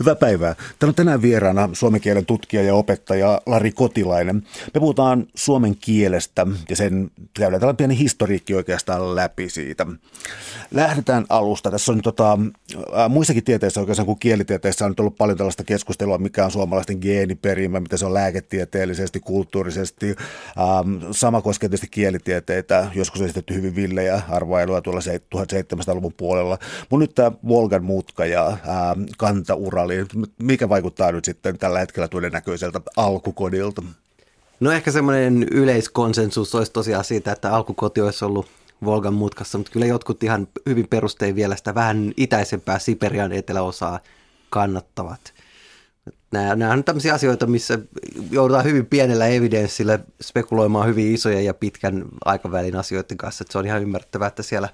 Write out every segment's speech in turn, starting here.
Hyvää päivää. Täällä on tänään vieraana suomen kielen tutkija ja opettaja Lari Kotilainen. Me puhutaan suomen kielestä ja sen käydään tällainen pieni historiikki oikeastaan läpi siitä. Lähdetään alusta. Tässä on tota, muissakin tieteissä oikeastaan kuin kielitieteessä on ollut paljon tällaista keskustelua, mikä on suomalaisten geeniperimä, mitä se on lääketieteellisesti, kulttuurisesti. Ähm, sama koskee tietysti kielitieteitä. Joskus on esitetty hyvin villejä arvailuja tuolla 1700-luvun puolella. Mun nyt tämä Volgan mutka ja ähm, kantaurali, mikä vaikuttaa nyt sitten tällä hetkellä todennäköiseltä alkukodilta? No ehkä semmoinen yleiskonsensus olisi tosiaan siitä, että alkukoti olisi ollut Volgan mutkassa, mutta kyllä jotkut ihan hyvin perustein vielä sitä vähän itäisempää Siperian eteläosaa kannattavat. Nämä, nämä on tämmöisiä asioita, missä joudutaan hyvin pienellä evidenssillä spekuloimaan hyvin isoja ja pitkän aikavälin asioiden kanssa. Että se on ihan ymmärrettävää, että siellä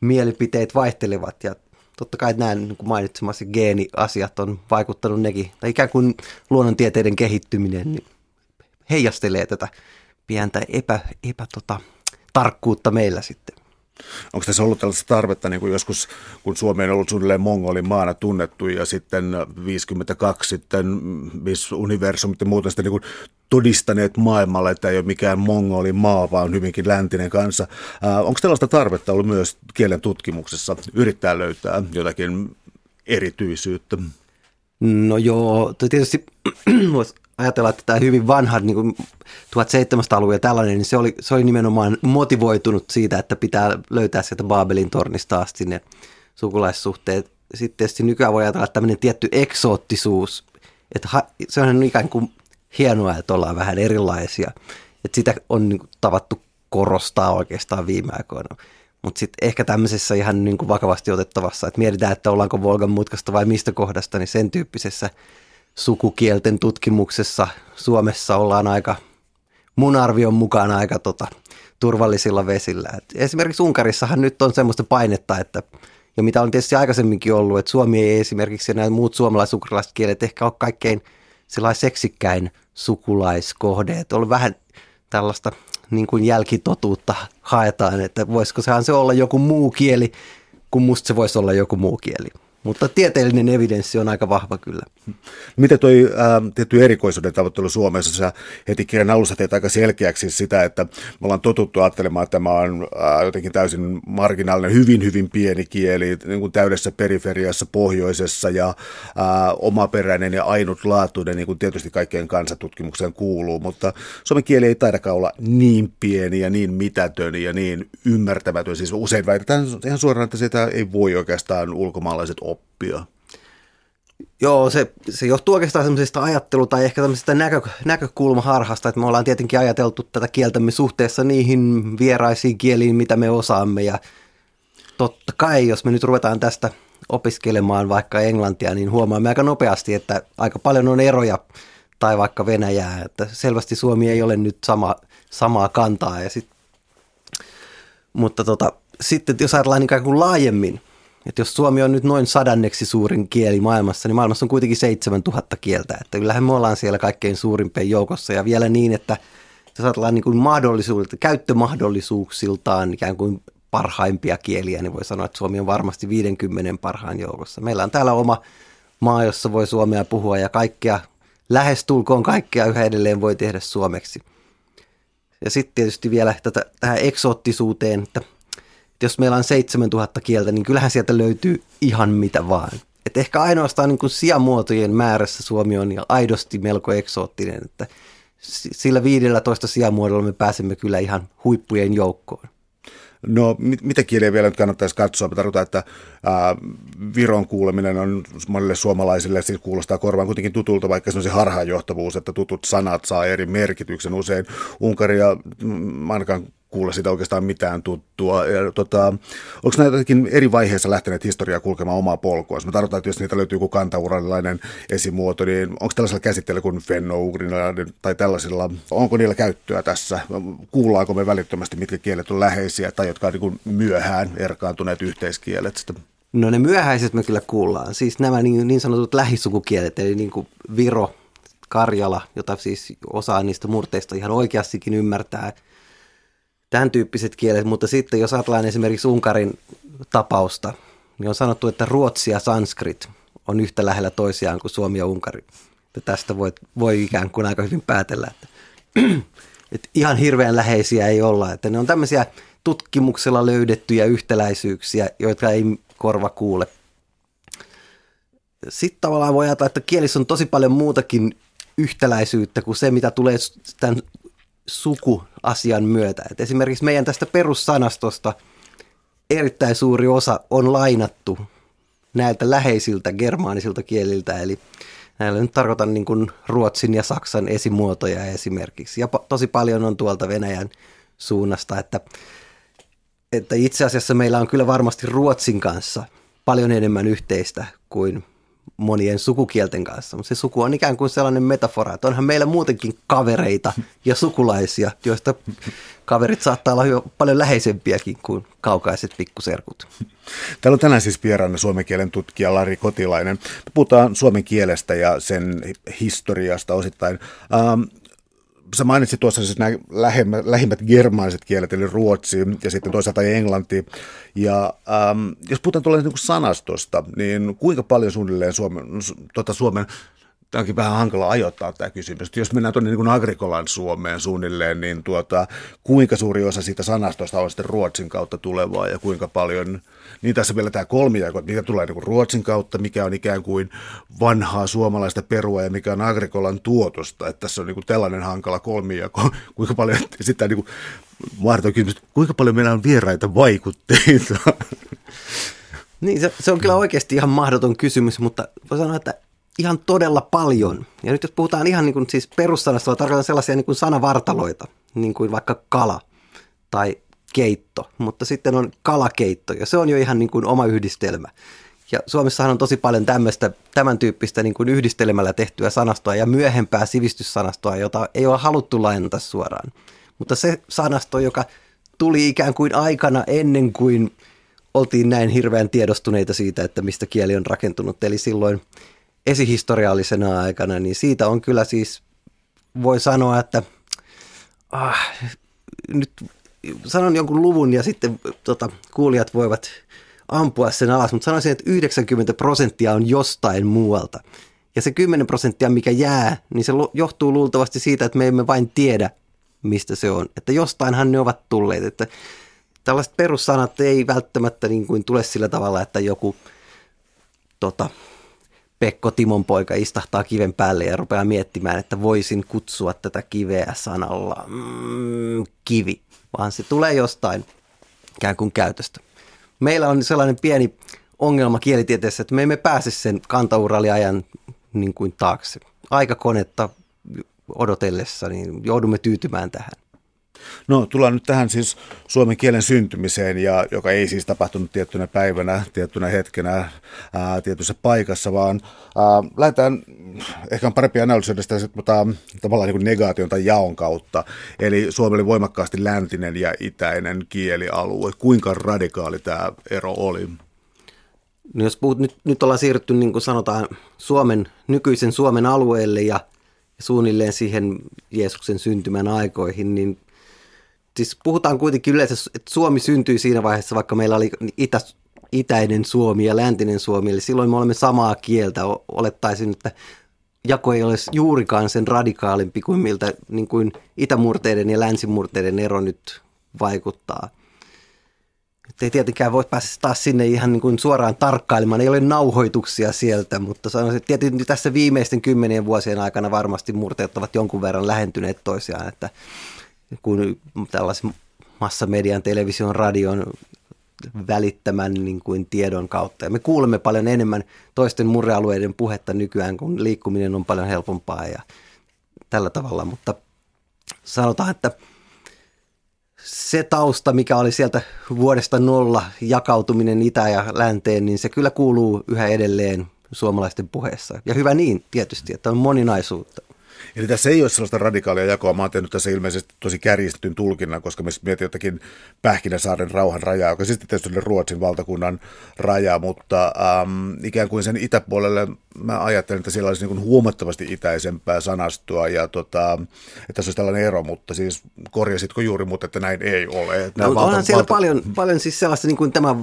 mielipiteet vaihtelevat ja totta kai nämä niin kuin mainitsemasi geeniasiat on vaikuttanut nekin, tai ikään kuin luonnontieteiden kehittyminen niin heijastelee tätä pientä epä, epä tota, tarkkuutta meillä sitten. Onko tässä ollut tällaista tarvetta, niin kuin joskus, kun Suomi on ollut suunnilleen mongolin maana tunnettu ja sitten 52 sitten Miss Universum ja muuten sitten niin todistaneet maailmalle, että ei ole mikään mongolin maa, vaan hyvinkin läntinen kanssa. Äh, onko tällaista tarvetta ollut myös kielen tutkimuksessa yrittää löytää jotakin erityisyyttä? No joo, tietysti voisi ajatella, että tämä hyvin vanha niin kuin 1700-luvun ja tällainen, niin se oli, se oli nimenomaan motivoitunut siitä, että pitää löytää sieltä Baabelin tornista asti ne sukulaissuhteet. Sitten tietysti nykyään voi ajatella tämmöinen tietty eksoottisuus, että se on ikään kuin hienoa, että ollaan vähän erilaisia. Että sitä on niin kuin, tavattu korostaa oikeastaan viime aikoina. Mutta sitten ehkä tämmöisessä ihan niin kuin vakavasti otettavassa, että mietitään, että ollaanko Volgan mutkasta vai mistä kohdasta, niin sen tyyppisessä sukukielten tutkimuksessa Suomessa ollaan aika, mun arvion mukaan aika tota, turvallisilla vesillä. Et esimerkiksi Unkarissahan nyt on semmoista painetta, että ja mitä on tietysti aikaisemminkin ollut, että Suomi ei esimerkiksi nämä muut suomalais kielet ehkä ole kaikkein seksikkäin sukulaiskohde, että on vähän tällaista niin kuin jälkitotuutta haetaan, että voisiko sehän se olla joku muu kieli, kun musta se voisi olla joku muu kieli. Mutta tieteellinen evidenssi on aika vahva kyllä. Miten tuo äh, tietty erikoisuuden tavoittelu Suomessa, sä heti kirjan alussa teet aika selkeäksi sitä, että me ollaan totuttu ajattelemaan, että tämä on äh, jotenkin täysin marginaalinen, hyvin hyvin pieni kieli, niin kuin täydessä periferiassa, pohjoisessa ja äh, omaperäinen ja ainutlaatuinen, niin kuin tietysti kaikkeen kansatutkimukseen kuuluu, mutta suomen kieli ei taidakaan olla niin pieni ja niin mitätön ja niin ymmärtämätön. Siis usein väitetään ihan suoraan, että sitä ei voi oikeastaan ulkomaalaiset oppia? Joo, se, se johtuu oikeastaan semmoisesta ajattelu- tai ehkä tämmöisestä näkö, näkökulmaharhasta, että me ollaan tietenkin ajateltu tätä kieltämme suhteessa niihin vieraisiin kieliin, mitä me osaamme. Ja totta kai, jos me nyt ruvetaan tästä opiskelemaan vaikka englantia, niin huomaamme aika nopeasti, että aika paljon on eroja tai vaikka Venäjää, että selvästi Suomi ei ole nyt sama, samaa kantaa. Ja sit, mutta tota, sitten jos ajatellaan ikään kuin laajemmin, että jos Suomi on nyt noin sadanneksi suurin kieli maailmassa, niin maailmassa on kuitenkin 7000 kieltä. Että kyllähän me ollaan siellä kaikkein suurimpien joukossa ja vielä niin, että jos ajatellaan niin kuin mahdollisuudet, käyttömahdollisuuksiltaan ikään kuin parhaimpia kieliä, niin voi sanoa, että Suomi on varmasti 50 parhaan joukossa. Meillä on täällä oma maa, jossa voi suomea puhua ja kaikkea, lähestulkoon kaikkea yhä edelleen voi tehdä suomeksi. Ja sitten tietysti vielä tätä, tähän eksoottisuuteen, että – jos meillä on 7000 kieltä, niin kyllähän sieltä löytyy ihan mitä vaan. Et ehkä ainoastaan niin sijamuotojen määrässä Suomi on aidosti melko eksoottinen, että sillä 15 sijamuodolla me pääsemme kyllä ihan huippujen joukkoon. No mit, mitä kieliä vielä nyt kannattaisi katsoa? Tarkoitan, että ää, Viron kuuleminen on monille suomalaisille, siis kuulostaa korvaan kuitenkin tutulta, vaikka se on se harhaanjohtavuus, että tutut sanat saa eri merkityksen usein. Unkaria, mm, ainakaan kuule sitä oikeastaan mitään tuttua. Tota, onko näitä eri vaiheissa lähteneet historiaa kulkemaan omaa polkua? Jos mä tarkoitan, että jos niitä löytyy joku kantauralilainen esimuoto, niin onko tällaisella käsitteellä kuin fenno tai tällaisilla, onko niillä käyttöä tässä? Kuullaanko me välittömästi, mitkä kielet on läheisiä tai jotka on niin myöhään erkaantuneet yhteiskielet? Sitä? No ne myöhäiset me kyllä kuullaan. Siis nämä niin, niin sanotut lähisukukielet, eli niin kuin Viro, Karjala, jota siis osaa niistä murteista ihan oikeastikin ymmärtää – tämän tyyppiset kielet, mutta sitten jos ajatellaan esimerkiksi Unkarin tapausta, niin on sanottu, että ruotsi ja sanskrit on yhtä lähellä toisiaan kuin Suomi ja Unkari. Ja tästä voi, voi ikään kuin aika hyvin päätellä, että, että ihan hirveän läheisiä ei olla. Että ne on tämmöisiä tutkimuksella löydettyjä yhtäläisyyksiä, joita ei korva kuule. Sitten tavallaan voi ajatella, että kielissä on tosi paljon muutakin yhtäläisyyttä kuin se, mitä tulee tämän sukuasian myötä. Et esimerkiksi meidän tästä perussanastosta erittäin suuri osa on lainattu näiltä läheisiltä germaanisilta kieliltä, eli näillä nyt tarkoitan niin kuin ruotsin ja saksan esimuotoja esimerkiksi. Ja tosi paljon on tuolta Venäjän suunnasta, että, että itse asiassa meillä on kyllä varmasti ruotsin kanssa paljon enemmän yhteistä kuin monien sukukielten kanssa, mutta se suku on ikään kuin sellainen metafora, että onhan meillä muutenkin kavereita ja sukulaisia, joista kaverit saattaa olla hyvin paljon läheisempiäkin kuin kaukaiset pikkuserkut. Täällä on tänään siis vieraana suomen kielen tutkija Lari Kotilainen. Puhutaan suomen kielestä ja sen historiasta osittain. Ähm, sä mainitsit tuossa siis nämä lähimmät, lähimmät germaaniset kielet, eli ruotsi ja sitten toisaalta englanti. Ja ähm, jos puhutaan tuolla niin sanastosta, niin kuinka paljon suunnilleen Suomen, tuota Suomen Tämä onkin vähän hankala ajoittaa tämä kysymys. Jos mennään tuonne niin Agrikolan Suomeen suunnilleen, niin tuota, kuinka suuri osa siitä sanastosta on sitten Ruotsin kautta tulevaa ja kuinka paljon, niin tässä vielä tämä kolmijako, mikä tulee niin Ruotsin kautta, mikä on ikään kuin vanhaa suomalaista perua ja mikä on Agrikolan tuotosta. Että tässä on niin kuin tällainen hankala kolmijako, kuinka paljon, sitten niin kuin, kysymys, kuinka paljon meillä on vieraita vaikutteita? Niin, se, se on kyllä oikeasti ihan mahdoton kysymys, mutta voi sanoa, että ihan todella paljon. Ja nyt jos puhutaan ihan niin kuin siis perussanasta, tarkoitan sellaisia niin kuin sanavartaloita, niin kuin vaikka kala tai keitto, mutta sitten on kalakeitto ja se on jo ihan niin kuin oma yhdistelmä. Ja Suomessahan on tosi paljon tämmöistä, tämän tyyppistä niin kuin yhdistelemällä tehtyä sanastoa ja myöhempää sivistyssanastoa, jota ei ole haluttu lainata suoraan. Mutta se sanasto, joka tuli ikään kuin aikana ennen kuin oltiin näin hirveän tiedostuneita siitä, että mistä kieli on rakentunut. Eli silloin esihistoriallisena aikana, niin siitä on kyllä siis, voi sanoa, että ah, nyt sanon jonkun luvun ja sitten tota, kuulijat voivat ampua sen alas, mutta sanoisin, että 90 prosenttia on jostain muualta. Ja se 10 prosenttia, mikä jää, niin se johtuu luultavasti siitä, että me emme vain tiedä, mistä se on. Että jostainhan ne ovat tulleet. Että tällaiset perussanat ei välttämättä niin kuin tule sillä tavalla, että joku tota, Pekko Timon poika istahtaa kiven päälle ja rupeaa miettimään, että voisin kutsua tätä kiveä sanalla mm, kivi, vaan se tulee jostain ikään kuin käytöstä. Meillä on sellainen pieni ongelma kielitieteessä, että me emme pääse sen kantauraliajan niin kuin taakse. Aikakonetta odotellessa, niin joudumme tyytymään tähän. No tullaan nyt tähän siis suomen kielen syntymiseen, ja, joka ei siis tapahtunut tiettynä päivänä, tiettynä hetkenä, ää, tietyssä paikassa, vaan ää, lähdetään ehkä on parempi analysoida sitä mutta, tavallaan niin negaation tai jaon kautta. Eli Suomi oli voimakkaasti läntinen ja itäinen kielialue. Kuinka radikaali tämä ero oli? No jos puhut, nyt, nyt ollaan siirrytty niin kuin sanotaan Suomen, nykyisen Suomen alueelle ja suunnilleen siihen Jeesuksen syntymän aikoihin, niin siis puhutaan kuitenkin yleensä, että Suomi syntyi siinä vaiheessa, vaikka meillä oli itä, itäinen Suomi ja läntinen Suomi, eli silloin me olemme samaa kieltä. Olettaisin, että jako ei ole juurikaan sen radikaalimpi kuin miltä niin kuin itämurteiden ja länsimurteiden ero nyt vaikuttaa. Et ei tietenkään voi päästä taas sinne ihan niin kuin suoraan tarkkailemaan, ei ole nauhoituksia sieltä, mutta sanoisin, että tietysti tässä viimeisten kymmenien vuosien aikana varmasti murteet ovat jonkun verran lähentyneet toisiaan, että kuin tällaisen massamedian, television, radion välittämän niin kuin tiedon kautta. Ja me kuulemme paljon enemmän toisten murrealueiden puhetta nykyään, kun liikkuminen on paljon helpompaa ja tällä tavalla, mutta sanotaan, että se tausta, mikä oli sieltä vuodesta nolla jakautuminen itä ja länteen, niin se kyllä kuuluu yhä edelleen suomalaisten puheessa. Ja hyvä niin tietysti, että on moninaisuutta. Eli tässä ei ole sellaista radikaalia jakoa. Mä oon tehnyt tässä ilmeisesti tosi kärjistetyn tulkinnan, koska mä mietin jotakin Pähkinäsaaren rauhan rajaa, joka siis tietysti oli Ruotsin valtakunnan raja, mutta ähm, ikään kuin sen itäpuolelle mä ajattelen, että siellä olisi niin kuin huomattavasti itäisempää sanastoa ja tota, että tässä olisi tällainen ero, mutta siis korjasitko juuri, mutta että näin ei ole. no, valta, onhan siellä valta... paljon, paljon siis sellaista niin kuin tämä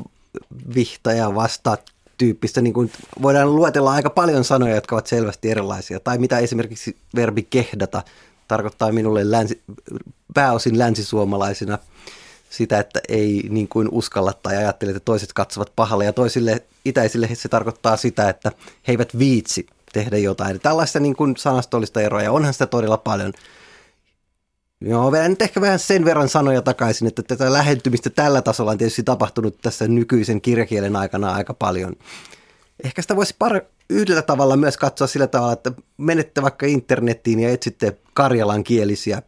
vihta ja vasta tyyppistä, niin kuin voidaan luetella aika paljon sanoja, jotka ovat selvästi erilaisia. Tai mitä esimerkiksi verbi kehdata tarkoittaa minulle länsi, pääosin länsisuomalaisina sitä, että ei niin kuin uskalla tai ajattele, että toiset katsovat pahalle. Ja toisille itäisille se tarkoittaa sitä, että he eivät viitsi tehdä jotain. Tällaista niin kuin sanastollista eroa, ja onhan sitä todella paljon. Joo, vielä nyt ehkä vähän sen verran sanoja takaisin, että tätä lähentymistä tällä tasolla on tietysti tapahtunut tässä nykyisen kirjakielen aikana aika paljon. Ehkä sitä voisi par- yhdellä tavalla myös katsoa sillä tavalla, että menette vaikka internettiin ja etsitte karjalan kielisiä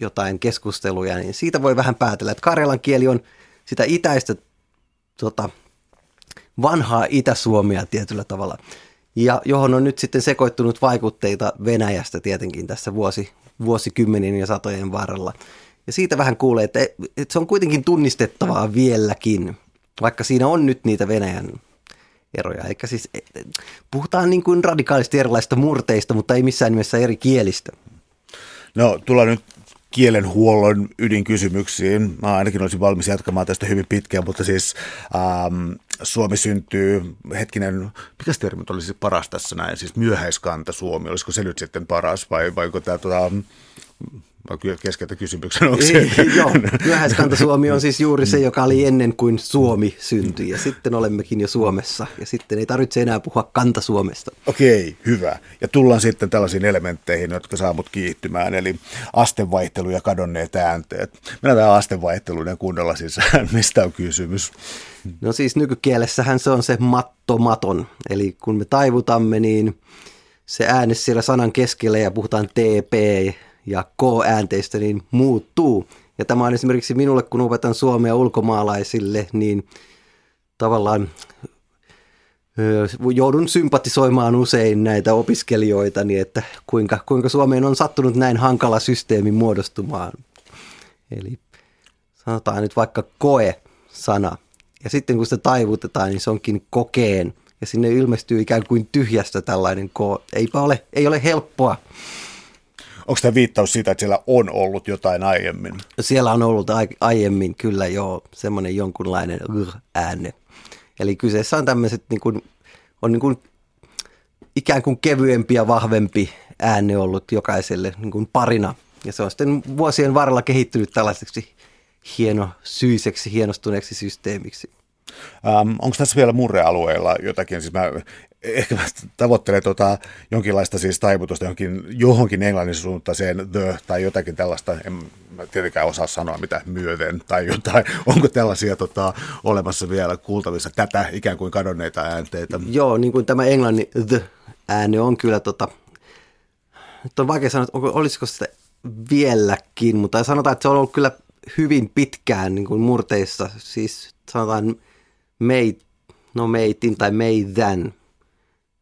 jotain keskusteluja, niin siitä voi vähän päätellä, että karjalan kieli on sitä itäistä tota, vanhaa Itä-Suomea tietyllä tavalla, ja johon on nyt sitten sekoittunut vaikutteita Venäjästä tietenkin tässä vuosi, vuosikymmenien ja satojen varrella. Ja siitä vähän kuulee, että, että se on kuitenkin tunnistettavaa vieläkin, vaikka siinä on nyt niitä Venäjän eroja. Eikä siis, puhutaan niin kuin radikaalisti erilaisista murteista, mutta ei missään nimessä eri kielistä. No, tullaan nyt kielenhuollon ydinkysymyksiin. Mä ainakin olisin valmis jatkamaan tästä hyvin pitkään, mutta siis ähm, Suomi syntyy, hetkinen, mikä termi olisi paras tässä näin, siis myöhäiskanta Suomi, olisiko se nyt sitten paras vai vaiko tämä tota, keskeltä kysymyksen. Onko se. Joo, myöhäiskanta Suomi on siis juuri se, joka oli ennen kuin Suomi syntyi ja sitten olemmekin jo Suomessa ja sitten ei tarvitse enää puhua kanta Suomesta. Okei, hyvä. Ja tullaan sitten tällaisiin elementteihin, jotka saa mut kiihtymään, eli astevaihtelu ja kadonneet äänteet. Mennään tähän astevaihteluun ja kuunnella siis, mistä on kysymys. No siis nykykielessähän se on se mattomaton, eli kun me taivutamme, niin se ääne siellä sanan keskellä ja puhutaan TP ja K-äänteistä, niin muuttuu. Ja tämä on esimerkiksi minulle, kun opetan suomea ulkomaalaisille, niin tavallaan joudun sympatisoimaan usein näitä opiskelijoita, niin että kuinka, kuinka Suomeen on sattunut näin hankala systeemi muodostumaan. Eli sanotaan nyt vaikka koe-sana. Ja sitten kun sitä taivutetaan, niin se onkin kokeen. Ja sinne ilmestyy ikään kuin tyhjästä tällainen ko. Eipä ole, ei ole helppoa. Onko tämä viittaus siitä, että siellä on ollut jotain aiemmin? Siellä on ollut aiemmin kyllä jo semmoinen jonkunlainen ääne. Eli kyseessä on tämmöiset niin kuin, on niin kuin ikään kuin kevyempi ja vahvempi ääne ollut jokaiselle niin kuin parina. Ja se on sitten vuosien varrella kehittynyt tällaiseksi hieno syiseksi, hienostuneeksi systeemiksi. Ähm, onko tässä vielä murrealueilla jotakin? Siis mä ehkä mä tavoittelen tota, jonkinlaista siis taivutusta johonkin, johonkin englannin suuntaiseen the tai jotakin tällaista, en mä tietenkään osaa sanoa mitä myöten tai jotain. Onko tällaisia tota, olemassa vielä kuultavissa tätä ikään kuin kadonneita äänteitä? Joo, niin kuin tämä englannin the ääni on kyllä tota, nyt on vaikea sanoa, että olisiko sitä vieläkin, mutta sanotaan, että se on ollut kyllä hyvin pitkään niin kuin murteissa, siis sanotaan meit, no meitin tai meidän,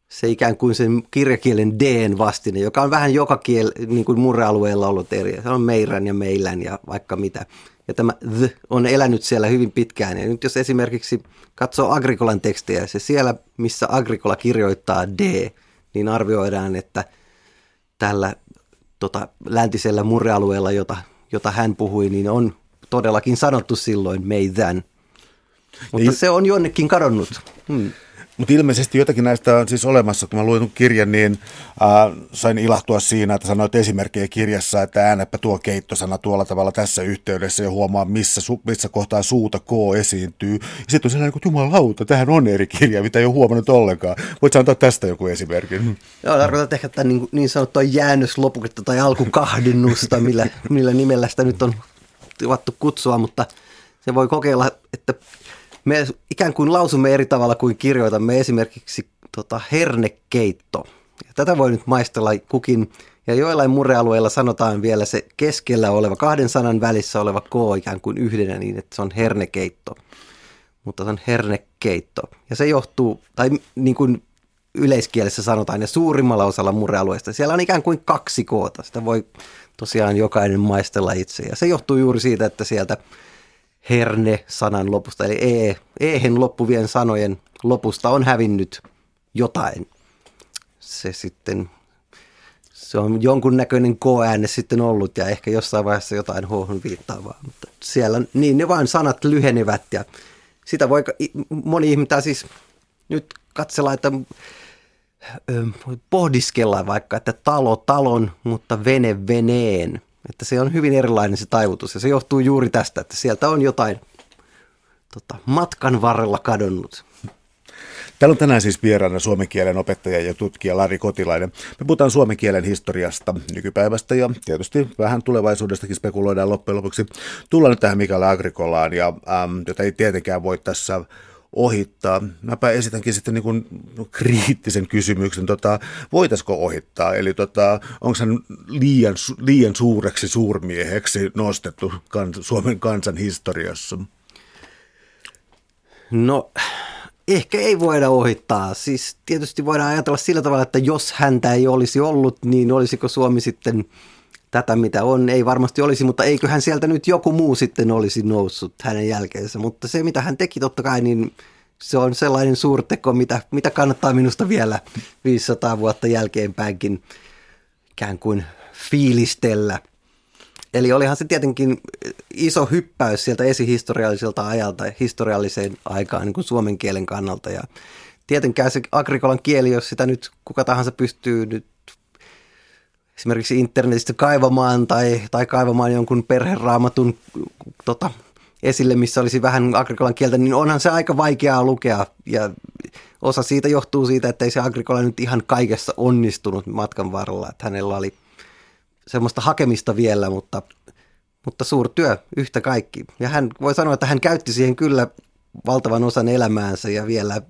se ikään kuin sen kirjakielen d vastine, joka on vähän joka kiel, niin kuin murrealueella ollut eri. Se on meirän ja meillän ja vaikka mitä. Ja tämä th on elänyt siellä hyvin pitkään. Ja nyt jos esimerkiksi katsoo Agrikolan tekstejä, se siellä, missä Agrikola kirjoittaa d, niin arvioidaan, että tällä tota, läntisellä murrealueella, jota, jota hän puhui, niin on todellakin sanottu silloin meidän. Mutta se on jonnekin kadonnut. Hmm. Mutta ilmeisesti jotakin näistä on siis olemassa. Kun mä luin kirjan, niin äh, sain ilahtua siinä, että sanoit esimerkkejä kirjassa, että äänäpä tuo keittosana tuolla tavalla tässä yhteydessä ja huomaa, missä, su, missä kohtaa suuta K esiintyy. Ja sitten on sellainen, että jumalauta, tähän on eri kirja, mitä ei ole huomannut ollenkaan. Voit antaa tästä joku esimerkin? Joo, tarkoitan ehkä tämän niin, niin sanottua jäännöslopuketta tai alkukahdennusta, millä, millä nimellä sitä nyt on tivattu kutsua, mutta se voi kokeilla, että me ikään kuin lausumme eri tavalla kuin kirjoitamme esimerkiksi tota, hernekeitto. Ja tätä voi nyt maistella kukin, ja joillain murrealueilla sanotaan vielä se keskellä oleva, kahden sanan välissä oleva k ikään kuin yhdenä niin, että se on hernekeitto. Mutta se on hernekeitto. Ja se johtuu, tai niin kuin yleiskielessä sanotaan, ja suurimmalla osalla murrealueista, siellä on ikään kuin kaksi koota. Sitä voi tosiaan jokainen maistella itse. Ja se johtuu juuri siitä, että sieltä herne-sanan lopusta, eli e, ehen loppuvien sanojen lopusta on hävinnyt jotain. Se sitten, se on jonkunnäköinen k-ääne sitten ollut ja ehkä jossain vaiheessa jotain h viittaavaa, mutta siellä niin ne vain sanat lyhenevät ja sitä voi, moni ihminen, siis nyt katsellaan, että pohdiskellaan vaikka, että talo talon, mutta vene veneen. Että se on hyvin erilainen se taivutus ja se johtuu juuri tästä, että sieltä on jotain tota, matkan varrella kadonnut. Täällä on tänään siis vieraana suomen kielen opettaja ja tutkija Lari Kotilainen. Me puhutaan suomen kielen historiasta, nykypäivästä ja tietysti vähän tulevaisuudestakin spekuloidaan loppujen lopuksi. Tullaan nyt tähän Mikael Agrikolaan, ja, ähm, jota ei tietenkään voi tässä ohittaa. Mäpä esitänkin sitten niin kuin kriittisen kysymyksen, tota, voitaisiko ohittaa, eli tota, onko hän liian, liian suureksi suurmieheksi nostettu kans, Suomen kansan historiassa? No ehkä ei voida ohittaa. Siis tietysti voidaan ajatella sillä tavalla, että jos häntä ei olisi ollut, niin olisiko Suomi sitten tätä, mitä on. Ei varmasti olisi, mutta eiköhän sieltä nyt joku muu sitten olisi noussut hänen jälkeensä. Mutta se, mitä hän teki totta kai, niin se on sellainen suurteko, mitä, mitä kannattaa minusta vielä 500 vuotta jälkeenpäinkin ikään kuin fiilistellä. Eli olihan se tietenkin iso hyppäys sieltä esihistorialliselta ajalta historialliseen aikaan niin kuin suomen kielen kannalta. Ja tietenkään se agrikolan kieli, jos sitä nyt kuka tahansa pystyy nyt esimerkiksi internetistä kaivamaan tai, tai kaivamaan jonkun perheraamatun tota, esille, missä olisi vähän agrikolan kieltä, niin onhan se aika vaikeaa lukea. Ja osa siitä johtuu siitä, että ei se agrikola nyt ihan kaikessa onnistunut matkan varrella. Että hänellä oli semmoista hakemista vielä, mutta, mutta suurtyö yhtä kaikki. Ja hän voi sanoa, että hän käytti siihen kyllä valtavan osan elämäänsä ja vielä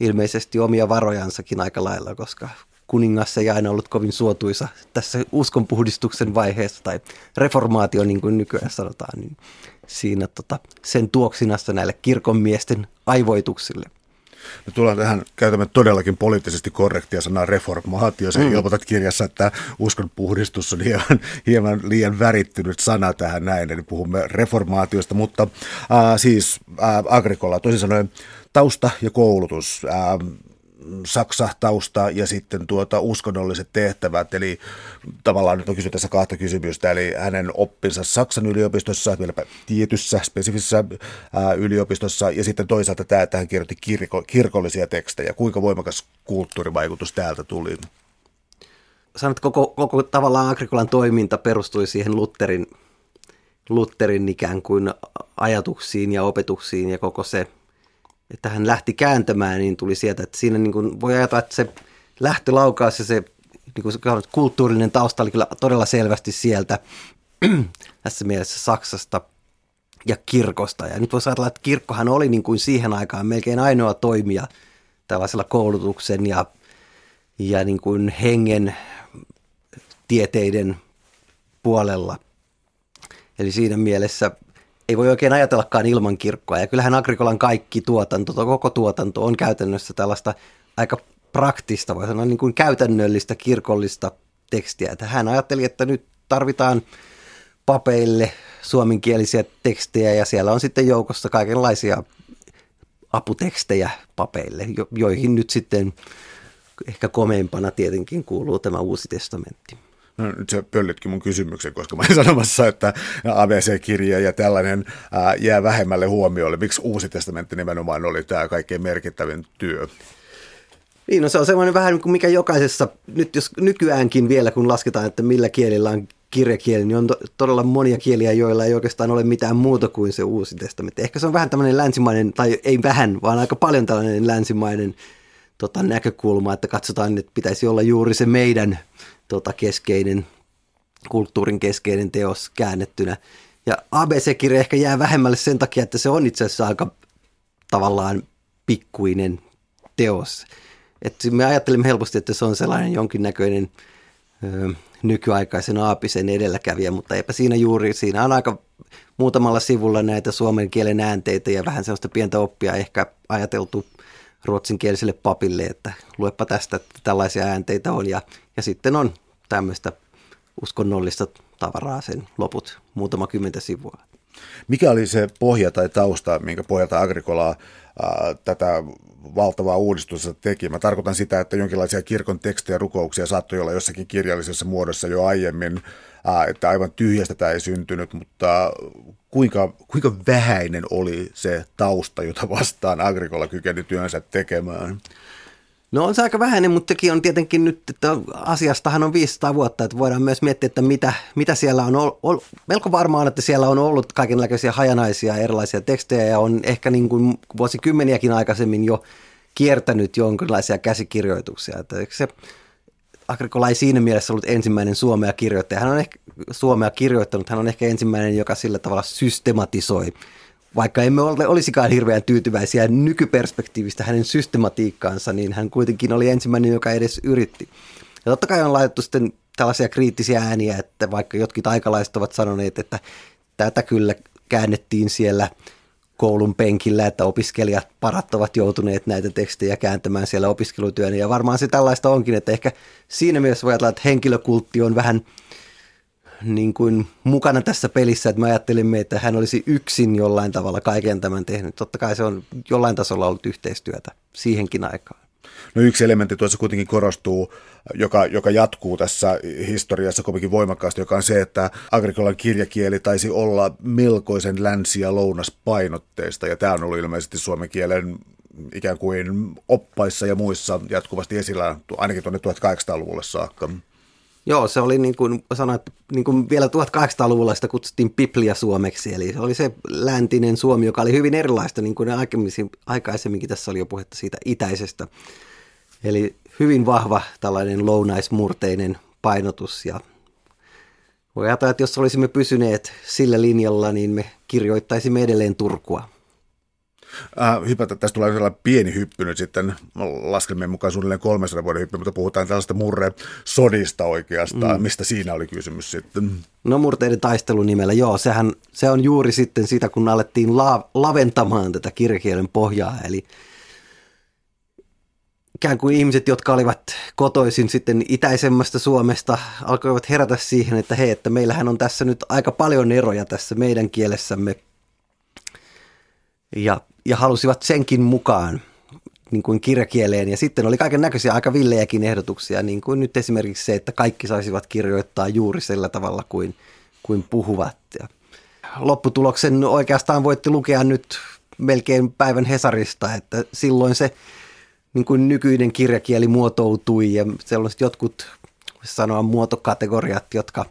ilmeisesti omia varojansakin aika lailla, koska kuningas ei aina ollut kovin suotuisa tässä uskonpuhdistuksen vaiheessa tai reformaatio, niin kuin nykyään sanotaan, niin siinä tota, sen tuoksinassa näille kirkonmiesten aivoituksille. Me tullaan tähän, käytämme todellakin poliittisesti korrektia sanaa reformaatio. Se mm. ilmoitat kirjassa, että uskonpuhdistus on hieman, hieman liian värittynyt sana tähän näin, eli puhumme reformaatiosta, mutta äh, siis äh, agrikola, toisin sanoen tausta ja koulutus. Äh, Saksa-tausta ja sitten tuota uskonnolliset tehtävät, eli tavallaan nyt on kysy tässä kahta kysymystä, eli hänen oppinsa Saksan yliopistossa, vieläpä tietyssä spesifisessä yliopistossa, ja sitten toisaalta tämä, että hän kirjoitti kirko, kirkollisia tekstejä. Kuinka voimakas kulttuurivaikutus täältä tuli? Sanot, koko, koko tavallaan Agrikolan toiminta perustui siihen Lutherin, Lutherin ikään kuin ajatuksiin ja opetuksiin ja koko se että hän lähti kääntämään, niin tuli sieltä, että siinä niin kuin voi ajatella, että se lähtölaukaus ja se, niin kuin kulttuurinen tausta oli kyllä todella selvästi sieltä tässä mielessä Saksasta ja kirkosta. Ja nyt voisi ajatella, että kirkkohan oli niin kuin siihen aikaan melkein ainoa toimija tällaisella koulutuksen ja, ja niin kuin hengen tieteiden puolella. Eli siinä mielessä ei voi oikein ajatellakaan ilman kirkkoa. Ja kyllähän Agrikolan kaikki tuotanto, koko tuotanto on käytännössä tällaista aika praktista, voi sanoa niin kuin käytännöllistä kirkollista tekstiä. Että hän ajatteli, että nyt tarvitaan papeille suomenkielisiä tekstejä ja siellä on sitten joukossa kaikenlaisia aputekstejä papeille, joihin nyt sitten ehkä komeimpana tietenkin kuuluu tämä Uusi testamentti. No, nyt sä pöllitkin mun kysymyksen, koska mä olin sanomassa, että ABC-kirja ja tällainen ää, jää vähemmälle huomiolle. Miksi Uusi testamentti nimenomaan oli tämä kaikkein merkittävin työ? Niin, no se on semmoinen vähän niin kuin mikä jokaisessa, nyt jos nykyäänkin vielä kun lasketaan, että millä kielillä on kirjakieli, niin on to, todella monia kieliä, joilla ei oikeastaan ole mitään muuta kuin se uusi testamentti. Ehkä se on vähän tämmöinen länsimainen, tai ei vähän, vaan aika paljon tällainen länsimainen tota, näkökulma, että katsotaan, että pitäisi olla juuri se meidän tota, keskeinen, kulttuurin keskeinen teos käännettynä. Ja ABC-kirja ehkä jää vähemmälle sen takia, että se on itse asiassa aika tavallaan pikkuinen teos. että me ajattelemme helposti, että se on sellainen jonkinnäköinen ö, nykyaikaisen aapisen edelläkävijä, mutta eipä siinä juuri, siinä on aika muutamalla sivulla näitä suomen kielen äänteitä ja vähän sellaista pientä oppia ehkä ajateltu ruotsinkieliselle papille, että luepa tästä, että tällaisia äänteitä on. Ja, ja sitten on tämmöistä uskonnollista tavaraa sen loput muutama kymmentä sivua. Mikä oli se pohja tai tausta, minkä pohjalta Agrikolaa ää, tätä valtavaa uudistusta teki? Mä tarkoitan sitä, että jonkinlaisia kirkon tekstejä ja rukouksia saattoi olla jossakin kirjallisessa muodossa jo aiemmin, että aivan tyhjästä tämä ei syntynyt, mutta kuinka, kuinka vähäinen oli se tausta, jota vastaan Agrikola kykeni työnsä tekemään? No on se aika vähäinen, mutta sekin on tietenkin nyt, että asiastahan on 500 vuotta, että voidaan myös miettiä, että mitä, mitä siellä on ollut. Melko varmaan, että siellä on ollut kaikenlaisia hajanaisia erilaisia tekstejä ja on ehkä niin kuin vuosikymmeniäkin aikaisemmin jo kiertänyt jonkinlaisia käsikirjoituksia. Että se Agrikola ei siinä mielessä ollut ensimmäinen suomea kirjoittaja. Hän on ehkä suomea kirjoittanut, hän on ehkä ensimmäinen, joka sillä tavalla systematisoi vaikka emme ole, olisikaan hirveän tyytyväisiä nykyperspektiivistä hänen systematiikkaansa, niin hän kuitenkin oli ensimmäinen, joka edes yritti. Ja totta kai on laitettu sitten tällaisia kriittisiä ääniä, että vaikka jotkin aikalaiset ovat sanoneet, että tätä kyllä käännettiin siellä koulun penkillä, että opiskelijat parat ovat joutuneet näitä tekstejä kääntämään siellä opiskelutyönä. Ja varmaan se tällaista onkin, että ehkä siinä mielessä voi ajatella, että henkilökultti on vähän – niin kuin mukana tässä pelissä, että me ajattelimme, että hän olisi yksin jollain tavalla kaiken tämän tehnyt. Totta kai se on jollain tasolla ollut yhteistyötä siihenkin aikaan. No yksi elementti tuossa kuitenkin korostuu, joka, joka jatkuu tässä historiassa kovinkin voimakkaasti, joka on se, että Agrikolan kirjakieli taisi olla melkoisen länsi- ja lounaspainotteista, ja tämä on ollut ilmeisesti suomen kielen ikään kuin oppaissa ja muissa jatkuvasti esillä, ainakin tuonne 1800-luvulle saakka. Joo, se oli niin kuin sanoin, että niin kuin vielä 1800-luvulla sitä kutsuttiin Biblia suomeksi, eli se oli se läntinen Suomi, joka oli hyvin erilaista, niin kuin aikaisemminkin tässä oli jo puhetta siitä itäisestä. Eli hyvin vahva tällainen lounaismurteinen painotus ja voi ajatella, että jos olisimme pysyneet sillä linjalla, niin me kirjoittaisimme edelleen Turkua. Äh, hypätä, tästä tulee sellainen pieni hyppy nyt sitten, laskelmien mukaan suunnilleen 300 vuoden hyppy, mutta puhutaan tällaista murre-sodista oikeastaan. Mm. Mistä siinä oli kysymys sitten? No murteiden taistelun nimellä, joo. Sehän, se on juuri sitten sitä, kun alettiin la- laventamaan tätä kirjakielen pohjaa, eli ikään kuin ihmiset, jotka olivat kotoisin sitten itäisemmästä Suomesta, alkoivat herätä siihen, että hei, että meillähän on tässä nyt aika paljon eroja tässä meidän kielessämme. Ja ja halusivat senkin mukaan niin kuin kirjakieleen. Ja sitten oli kaiken näköisiä aika villejäkin ehdotuksia, niin kuin nyt esimerkiksi se, että kaikki saisivat kirjoittaa juuri sillä tavalla kuin, kuin puhuvat. Ja lopputuloksen oikeastaan voitte lukea nyt melkein päivän Hesarista, että silloin se niin kuin nykyinen kirjakieli muotoutui ja sellaiset jotkut sanoa muotokategoriat, jotka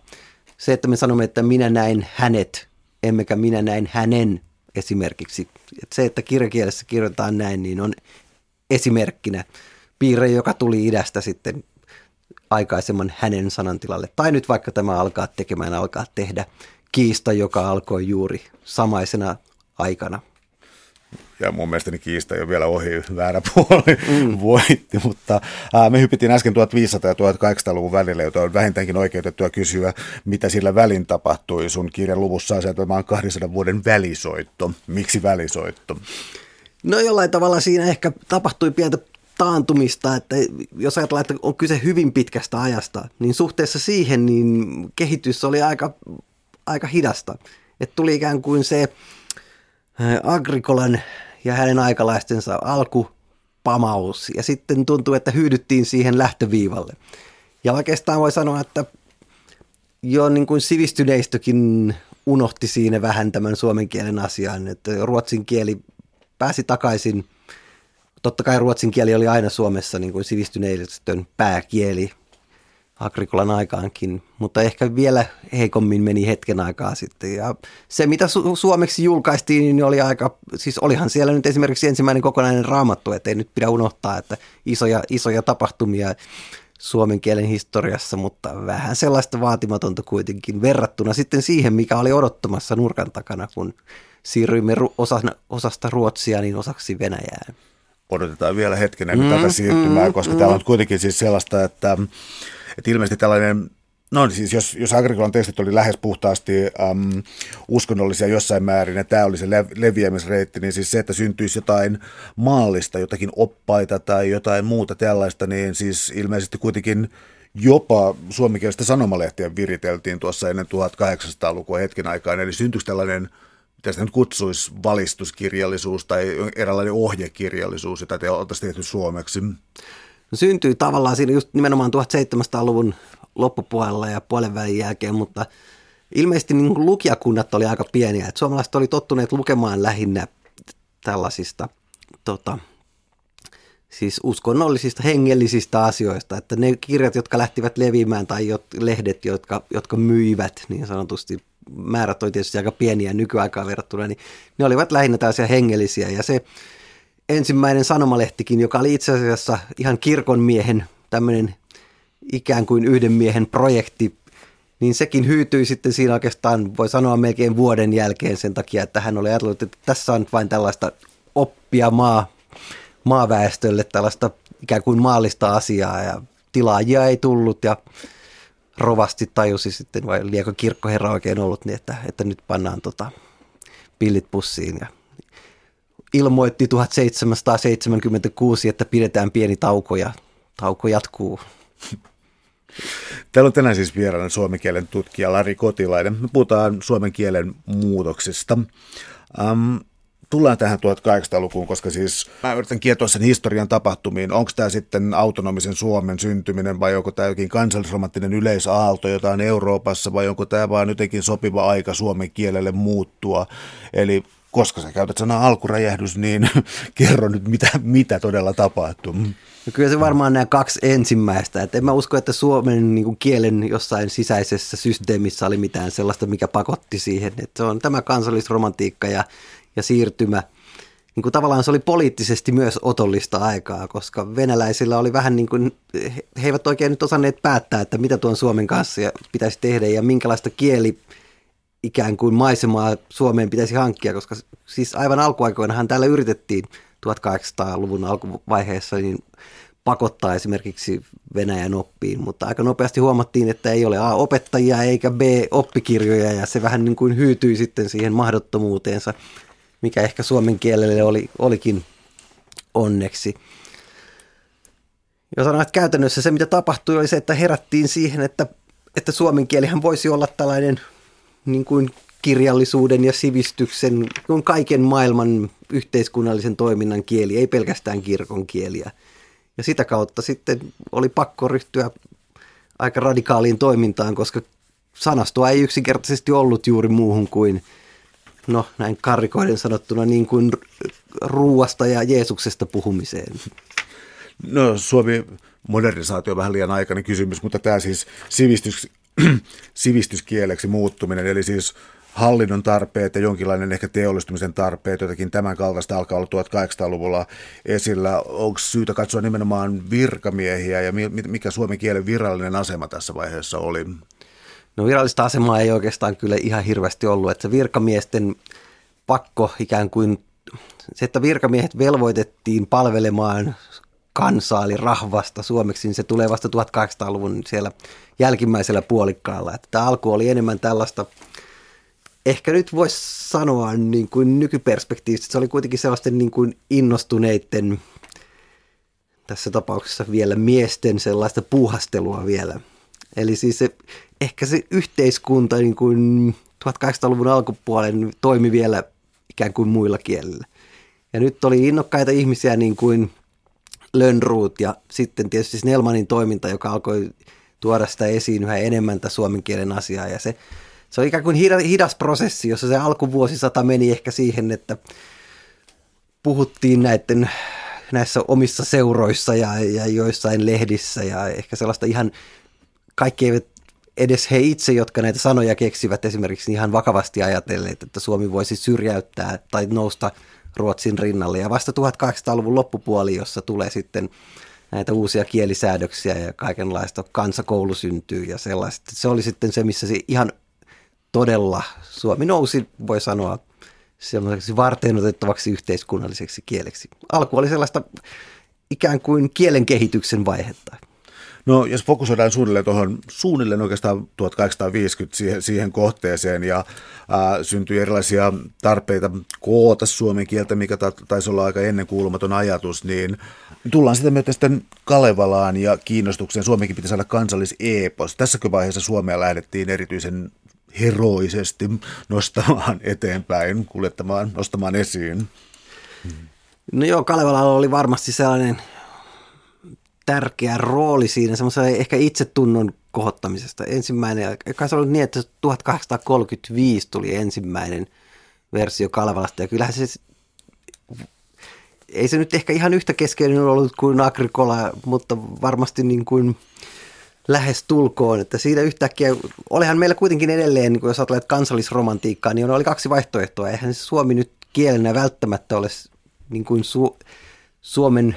se, että me sanomme, että minä näin hänet, emmekä minä näin hänen esimerkiksi. että se, että kirjakielessä kirjoitetaan näin, niin on esimerkkinä piirre, joka tuli idästä sitten aikaisemman hänen sanantilalle. Tai nyt vaikka tämä alkaa tekemään, alkaa tehdä kiista, joka alkoi juuri samaisena aikana ja mun mielestäni kiista jo vielä ohi väärä puoli mm. voitti, mutta ää, me hypittiin äsken 1500- ja 1800-luvun välillä, jota on vähintäänkin oikeutettua kysyä, mitä sillä välin tapahtui. Sun kirjan luvussa on 200 vuoden välisoitto. Miksi välisoitto? No jollain tavalla siinä ehkä tapahtui pientä taantumista, että jos ajatellaan, että on kyse hyvin pitkästä ajasta, niin suhteessa siihen niin kehitys oli aika, aika hidasta. Että tuli ikään kuin se Agrikolan ja hänen aikalaistensa alkupamaus ja sitten tuntuu, että hyydyttiin siihen lähtöviivalle. Ja oikeastaan voi sanoa, että jo niin kuin sivistyneistökin unohti siinä vähän tämän suomen kielen asian, että ruotsin kieli pääsi takaisin. Totta kai ruotsin kieli oli aina Suomessa niin kuin sivistyneistön pääkieli Agrikolan aikaankin, mutta ehkä vielä heikommin meni hetken aikaa sitten. Ja se, mitä su- suomeksi julkaistiin, niin oli aika, siis olihan siellä nyt esimerkiksi ensimmäinen kokonainen raamattu, että ei nyt pidä unohtaa, että isoja, isoja tapahtumia suomen kielen historiassa, mutta vähän sellaista vaatimatonta kuitenkin verrattuna sitten siihen, mikä oli odottamassa nurkan takana, kun siirryimme ru- osana, osasta Ruotsia niin osaksi Venäjää. Odotetaan vielä hetken ennen mm, tätä siirtymää, mm, koska mm. täällä on kuitenkin siis sellaista, että että ilmeisesti tällainen No siis jos, jos Agrikolan tekstit oli lähes puhtaasti äm, uskonnollisia jossain määrin, ja tämä oli se le- leviämisreitti, niin siis se, että syntyisi jotain maallista, jotakin oppaita tai jotain muuta tällaista, niin siis ilmeisesti kuitenkin jopa suomenkielistä sanomalehtiä viriteltiin tuossa ennen 1800-lukua hetken aikaa. Eli syntyisi tällainen tästä nyt kutsuisi valistuskirjallisuus tai eräänlainen ohjekirjallisuus, jota te oltaisiin tehty suomeksi? Syntyi tavallaan siinä just nimenomaan 1700-luvun loppupuolella ja puolen välin jälkeen, mutta ilmeisesti niin kuin lukijakunnat oli aika pieniä. Että suomalaiset oli tottuneet lukemaan lähinnä tällaisista tota, siis uskonnollisista, hengellisistä asioista, että ne kirjat, jotka lähtivät leviämään tai lehdet, jotka, jotka myivät niin sanotusti, määrät oli tietysti aika pieniä nykyaikaan verrattuna, niin ne olivat lähinnä tällaisia hengellisiä ja se ensimmäinen sanomalehtikin, joka oli itse asiassa ihan kirkon miehen tämmöinen ikään kuin yhden miehen projekti, niin sekin hyytyi sitten siinä oikeastaan, voi sanoa melkein vuoden jälkeen sen takia, että hän oli ajatellut, että tässä on vain tällaista oppia maa, maaväestölle, tällaista ikään kuin maallista asiaa ja tilaajia ei tullut ja rovasti tajusi sitten, vai liekö kirkkoherra oikein ollut, niin että, että nyt pannaan tota pillit pussiin ja ilmoitti 1776, että pidetään pieni tauko ja tauko jatkuu. Täällä on tänään siis vieraana suomen kielen tutkija Lari Kotilainen. Me puhutaan suomen kielen muutoksista. Um, tullaan tähän 1800-lukuun, koska siis mä yritän kietoa sen historian tapahtumiin. Onko tämä sitten autonomisen Suomen syntyminen vai onko tämä jokin kansallisromanttinen yleisaalto jotain Euroopassa vai onko tämä vaan jotenkin sopiva aika suomen kielelle muuttua? Eli koska sä käytät sanaa alkuräjähdys, niin kerro nyt, mitä, mitä todella tapahtuu. No kyllä se varmaan nämä kaksi ensimmäistä. Et en mä usko, että suomen niin kuin kielen jossain sisäisessä systeemissä oli mitään sellaista, mikä pakotti siihen. Et se on tämä kansallisromantiikka ja, ja siirtymä. Niin kuin tavallaan se oli poliittisesti myös otollista aikaa, koska venäläisillä oli vähän niin kuin, he eivät oikein nyt osanneet päättää, että mitä tuon Suomen kanssa pitäisi tehdä ja minkälaista kieli ikään kuin maisemaa Suomeen pitäisi hankkia, koska siis aivan alkuaikoinahan täällä yritettiin 1800-luvun alkuvaiheessa niin pakottaa esimerkiksi Venäjän oppiin, mutta aika nopeasti huomattiin, että ei ole A opettajia eikä B oppikirjoja ja se vähän niin kuin hyytyi sitten siihen mahdottomuuteensa, mikä ehkä suomen kielelle oli, olikin onneksi. Ja sanoin, että käytännössä se mitä tapahtui oli se, että herättiin siihen, että, että suomen kielihän voisi olla tällainen niin kuin kirjallisuuden ja sivistyksen, on kaiken maailman yhteiskunnallisen toiminnan kieli, ei pelkästään kirkon kieliä. Ja sitä kautta sitten oli pakko ryhtyä aika radikaaliin toimintaan, koska sanastoa ei yksinkertaisesti ollut juuri muuhun kuin, no näin karikoiden sanottuna, niin kuin ruuasta ja Jeesuksesta puhumiseen. No Suomi modernisaatio on vähän liian aikainen kysymys, mutta tämä siis sivistys, sivistyskieleksi muuttuminen, eli siis hallinnon tarpeet ja jonkinlainen ehkä teollistumisen tarpeet, jotakin tämän kaltaista alkaa olla 1800-luvulla esillä. Onko syytä katsoa nimenomaan virkamiehiä ja mikä suomen kielen virallinen asema tässä vaiheessa oli? No virallista asemaa ei oikeastaan kyllä ihan hirveästi ollut, että se virkamiesten pakko ikään kuin, se että virkamiehet velvoitettiin palvelemaan kansaa, eli rahvasta suomeksi, niin se tulee vasta 1800-luvun siellä jälkimmäisellä puolikkaalla. Että tämä alku oli enemmän tällaista, ehkä nyt voisi sanoa niin kuin nykyperspektiivistä, se oli kuitenkin sellaisten niin kuin innostuneiden, tässä tapauksessa vielä miesten sellaista puuhastelua vielä. Eli siis se, ehkä se yhteiskunta niin kuin 1800-luvun alkupuolen toimi vielä ikään kuin muilla kielillä. Ja nyt oli innokkaita ihmisiä niin kuin Lönnruut ja sitten tietysti Snellmanin toiminta, joka alkoi tuoda sitä esiin yhä enemmän tätä suomen kielen asiaa. Ja se, se on ikään kuin hidas prosessi, jossa se alkuvuosisata meni ehkä siihen, että puhuttiin näiden näissä omissa seuroissa ja, ja joissain lehdissä. Ja ehkä sellaista ihan, kaikki eivät edes he itse, jotka näitä sanoja keksivät esimerkiksi ihan vakavasti ajatelleet, että Suomi voisi syrjäyttää tai nousta – Ruotsin rinnalle. Ja vasta 1800-luvun loppupuoli, jossa tulee sitten näitä uusia kielisäädöksiä ja kaikenlaista kansakoulu syntyy ja sellaista. Se oli sitten se, missä se ihan todella Suomi nousi, voi sanoa, sellaiseksi varten otettavaksi yhteiskunnalliseksi kieleksi. Alku oli sellaista ikään kuin kielen kehityksen vaihetta. No jos fokusoidaan suunnilleen tuohon suunnilleen oikeastaan 1850 siihen, siihen kohteeseen ja ää, syntyi erilaisia tarpeita koota suomen kieltä, mikä ta, taisi olla aika ennenkuulumaton ajatus, niin tullaan sitä myötä sitten Kalevalaan ja kiinnostukseen. Suomikin piti saada kansallis-epos. Tässäkö vaiheessa Suomea lähdettiin erityisen heroisesti nostamaan eteenpäin, kuljettamaan, nostamaan esiin? No joo, Kalevalalla oli varmasti sellainen tärkeä rooli siinä, semmoisen ehkä itsetunnon kohottamisesta. Ensimmäinen, kai se oli niin, että 1835 tuli ensimmäinen versio Kalevalasta, ja kyllähän se ei se nyt ehkä ihan yhtä keskeinen ollut kuin Agricola, mutta varmasti niin kuin lähes tulkoon, että siitä yhtäkkiä, olihan meillä kuitenkin edelleen, niin kuin jos ajattelet kansallisromantiikkaa, niin oli kaksi vaihtoehtoa. Eihän se Suomi nyt kielenä välttämättä ole niin kuin su, Suomen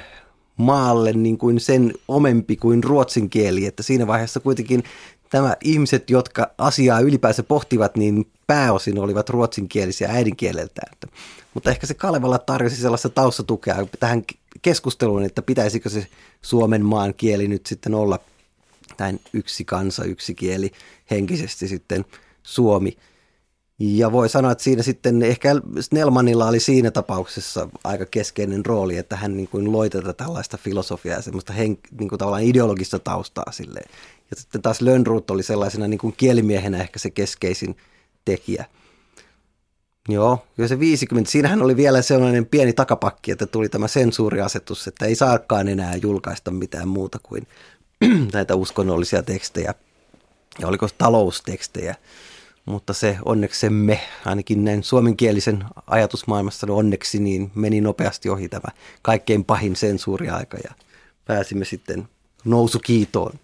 maalle niin kuin sen omempi kuin ruotsin kieli, että siinä vaiheessa kuitenkin tämä ihmiset, jotka asiaa ylipäänsä pohtivat, niin pääosin olivat ruotsinkielisiä äidinkieleltään. Mutta ehkä se Kalevala tarjosi sellaista taustatukea tähän keskusteluun, että pitäisikö se Suomen maan kieli nyt sitten olla näin yksi kansa, yksi kieli, henkisesti sitten Suomi. Ja voi sanoa, että siinä sitten ehkä Snellmanilla oli siinä tapauksessa aika keskeinen rooli, että hän niin kuin loi tätä tällaista filosofiaa ja semmoista hen, niin kuin tavallaan ideologista taustaa sille. Ja sitten taas Lönnruut oli sellaisena niin kuin kielimiehenä ehkä se keskeisin tekijä. Joo, ja se 50, siinähän oli vielä sellainen pieni takapakki, että tuli tämä sensuuriasetus, että ei saakaan enää julkaista mitään muuta kuin näitä uskonnollisia tekstejä ja oliko taloustekstejä, mutta se onneksemme, ainakin näin suomenkielisen ajatusmaailmassa onneksi, niin meni nopeasti ohi tämä kaikkein pahin sensuuriaika ja pääsimme sitten nousukiitoon.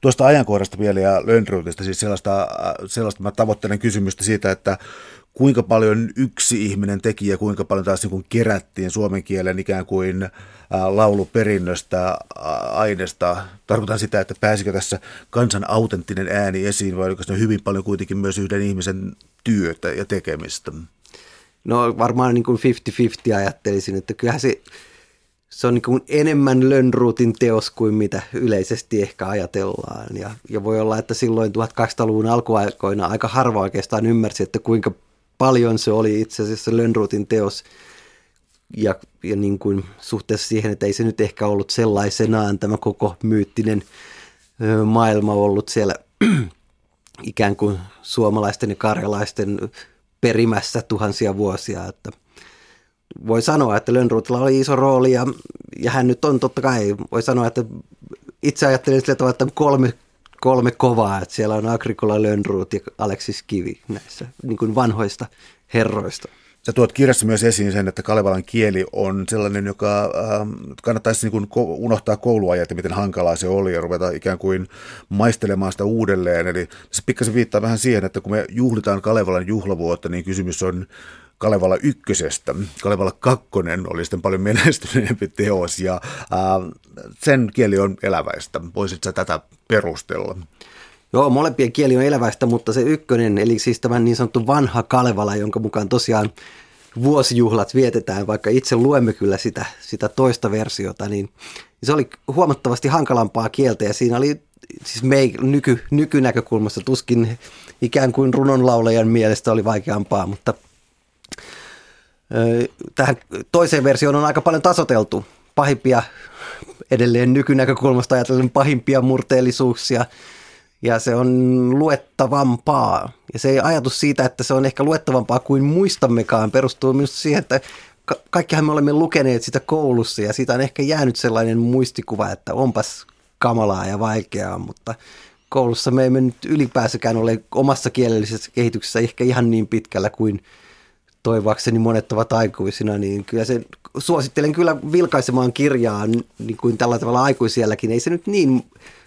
Tuosta ajankohdasta vielä ja Lönnruutista, siis sellaista, sellaista mä tavoittelen kysymystä siitä, että kuinka paljon yksi ihminen teki ja kuinka paljon taas niin kerättiin suomen kielen ikään kuin lauluperinnöstä, aineesta. Tarkoitan sitä, että pääsikö tässä kansan autenttinen ääni esiin vai oliko se hyvin paljon kuitenkin myös yhden ihmisen työtä ja tekemistä? No varmaan niin kuin 50-50 ajattelisin, että kyllähän se, se on niin kuin enemmän Lönnruutin teos kuin mitä yleisesti ehkä ajatellaan. Ja, ja voi olla, että silloin 1200-luvun alkuaikoina aika harva oikeastaan ymmärsi, että kuinka paljon se oli itse asiassa Lönnruutin teos ja, ja niin kuin suhteessa siihen, että ei se nyt ehkä ollut sellaisenaan tämä koko myyttinen maailma ollut siellä ikään kuin suomalaisten ja karjalaisten perimässä tuhansia vuosia, että voi sanoa, että Lönnruutilla oli iso rooli ja, ja hän nyt on totta kai, voi sanoa, että itse ajattelen sillä tavalla, että kolme kolme kovaa, että siellä on Agrikola Lönnruut ja Aleksis Kivi näissä niin kuin vanhoista herroista. Sä tuot kirjassa myös esiin sen, että Kalevalan kieli on sellainen, joka äh, kannattaisi niin kuin unohtaa kouluajat ja miten hankalaa se oli ja ruveta ikään kuin maistelemaan sitä uudelleen. Eli se pikkasen viittaa vähän siihen, että kun me juhlitaan Kalevalan juhlavuotta, niin kysymys on Kalevala ykkösestä. Kalevala kakkonen oli sitten paljon menestyneempi teos ja äh, sen kieli on eläväistä. Voisitko tätä perustella? Joo, molempien kieli on eläväistä, mutta se ykkönen, eli siis tämä niin sanottu vanha Kalevala, jonka mukaan tosiaan vuosijuhlat vietetään, vaikka itse luemme kyllä sitä, sitä toista versiota, niin se oli huomattavasti hankalampaa kieltä ja siinä oli siis me nyky, nykynäkökulmasta tuskin ikään kuin runonlaulajan mielestä oli vaikeampaa, mutta tähän toiseen versioon on aika paljon tasoteltu. Pahimpia, edelleen nykynäkökulmasta ajatellen pahimpia murteellisuuksia, ja se on luettavampaa. Ja se ajatus siitä, että se on ehkä luettavampaa kuin muistammekaan, perustuu minusta siihen, että ka- kaikkihan me olemme lukeneet sitä koulussa, ja siitä on ehkä jäänyt sellainen muistikuva, että onpas kamalaa ja vaikeaa, mutta koulussa me emme nyt ylipäänsä ole omassa kielellisessä kehityksessä ehkä ihan niin pitkällä kuin – toivakseni monet ovat aikuisina, niin kyllä se, suosittelen kyllä vilkaisemaan kirjaa niin kuin tällä tavalla aikuisielläkin. Ei se nyt niin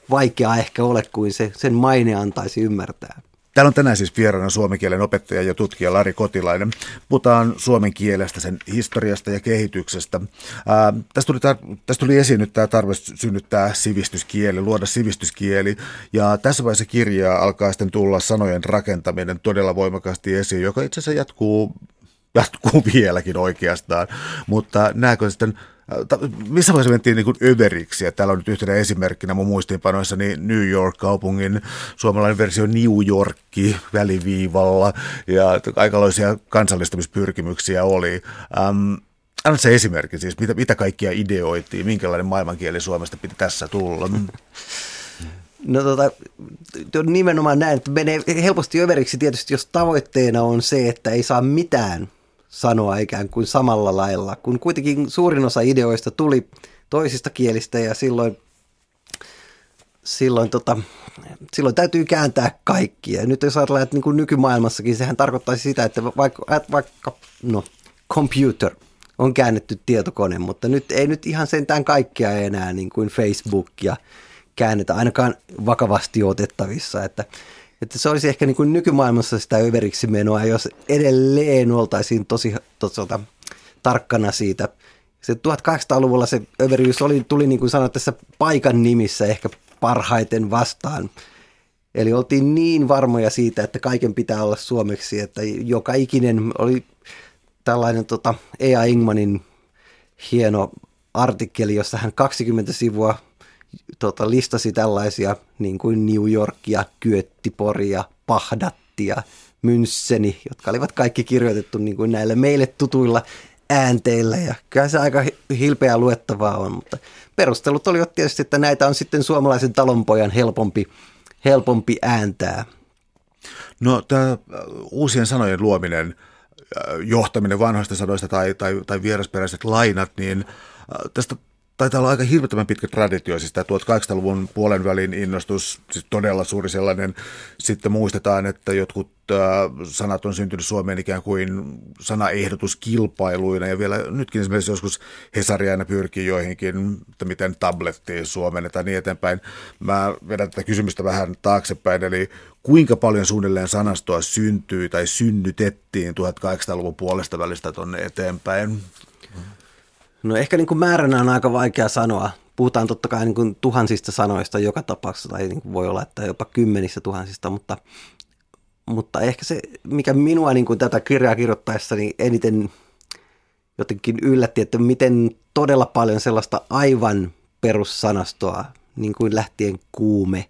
vaikeaa ehkä ole kuin se, sen maine antaisi ymmärtää. Täällä on tänään siis vieraana suomen kielen opettaja ja tutkija Lari Kotilainen. Puhutaan suomen kielestä, sen historiasta ja kehityksestä. Ää, tästä, tuli tar- tästä tuli esiin nyt tämä tarve synnyttää sivistyskieli, luoda sivistyskieli. Ja tässä vaiheessa kirjaa alkaa sitten tulla sanojen rakentaminen todella voimakkaasti esiin, joka itse asiassa jatkuu jatkuu vieläkin oikeastaan. Mutta näkö sitten, äh, missä vaiheessa mentiin niin kuin överiksi, ja täällä on nyt yhtenä esimerkkinä mun niin New York-kaupungin suomalainen versio New Yorkki väliviivalla, ja aikaloisia kansallistamispyrkimyksiä oli. Ähm, Anna se esimerkki siis, mitä, mitä kaikkia ideoitiin, minkälainen maailmankieli Suomesta piti tässä tulla? No tota, nimenomaan näin, että menee helposti överiksi tietysti, jos tavoitteena on se, että ei saa mitään sanoa ikään kuin samalla lailla, kun kuitenkin suurin osa ideoista tuli toisista kielistä ja silloin, silloin, tota, silloin täytyy kääntää kaikkia. Nyt jos ajatellaan, että niin kuin nykymaailmassakin sehän tarkoittaisi sitä, että vaikka, vaikka no, computer on käännetty tietokone, mutta nyt ei nyt ihan sentään kaikkia enää niin kuin Facebook ja käännetä ainakaan vakavasti otettavissa, että että se olisi ehkä niin kuin nykymaailmassa sitä överiksi menoa, jos edelleen oltaisiin tosi tosalta, tarkkana siitä. Se 1800-luvulla se överiys oli, tuli niin kuin sanoit tässä paikan nimissä ehkä parhaiten vastaan. Eli oltiin niin varmoja siitä, että kaiken pitää olla suomeksi, että joka ikinen oli tällainen tota, Ea Ingmanin hieno artikkeli, jossa hän 20 sivua tota, listasi tällaisia niin kuin New Yorkia, Kyöttiporia, Pahdattia, Münsseni, jotka olivat kaikki kirjoitettu niin kuin näillä meille tutuilla äänteillä ja kyllä se aika hilpeää luettavaa on, mutta perustelut olivat tietysti, että näitä on sitten suomalaisen talonpojan helpompi, helpompi ääntää. No tämä äh, uusien sanojen luominen, äh, johtaminen vanhoista sanoista tai, tai, tai vierasperäiset lainat, niin äh, tästä taitaa olla aika hirvittävän pitkä traditio, siis tämä 1800-luvun puolen välin innostus, siis todella suuri sellainen. Sitten muistetaan, että jotkut äh, sanat on syntynyt Suomeen ikään kuin sanaehdotuskilpailuina, ja vielä nytkin esimerkiksi joskus Hesari aina pyrkii joihinkin, että miten tablettiin suomennetaan niin eteenpäin. Mä vedän tätä kysymystä vähän taaksepäin, eli kuinka paljon suunnilleen sanastoa syntyi tai synnytettiin 1800-luvun puolesta välistä tuonne eteenpäin? No ehkä niin kuin määränä on aika vaikea sanoa. Puhutaan totta kai niin kuin tuhansista sanoista joka tapauksessa, tai niin kuin voi olla, että jopa kymmenissä tuhansista, mutta, mutta ehkä se, mikä minua niin kuin tätä kirjaa kirjoittaessani eniten jotenkin yllätti, että miten todella paljon sellaista aivan perussanastoa, niin kuin lähtien kuume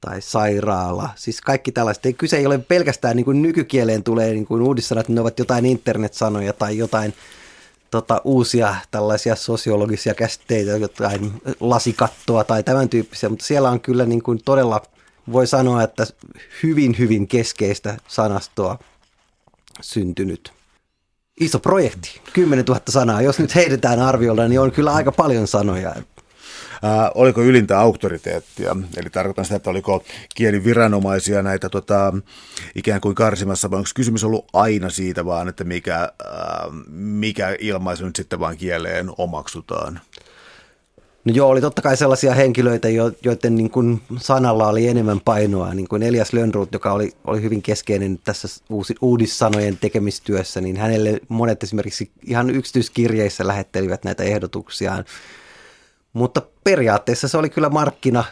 tai sairaala, siis kaikki tällaista. Ei, kyse ei ole pelkästään niin kuin nykykieleen tulee niin kuin uudissanat, ne ovat jotain internetsanoja tai jotain – tota, uusia tällaisia sosiologisia käsitteitä, jotain lasikattoa tai tämän tyyppisiä, mutta siellä on kyllä niin kuin todella, voi sanoa, että hyvin, hyvin keskeistä sanastoa syntynyt. Iso projekti, 10 000 sanaa. Jos nyt heitetään arviolla, niin on kyllä aika paljon sanoja. Ää, oliko ylintä auktoriteettia, eli tarkoitan sitä, että oliko kieliviranomaisia näitä tota, ikään kuin karsimassa, vai onko kysymys ollut aina siitä vaan, että mikä, ää, mikä ilmaisu nyt sitten vaan kieleen omaksutaan? No joo, oli totta kai sellaisia henkilöitä, joiden niin kuin sanalla oli enemmän painoa, niin kuin Elias Lönnruut, joka oli, oli hyvin keskeinen tässä uusi, uudissanojen tekemistyössä, niin hänelle monet esimerkiksi ihan yksityiskirjeissä lähettelivät näitä ehdotuksiaan. Mutta periaatteessa se oli kyllä markkina,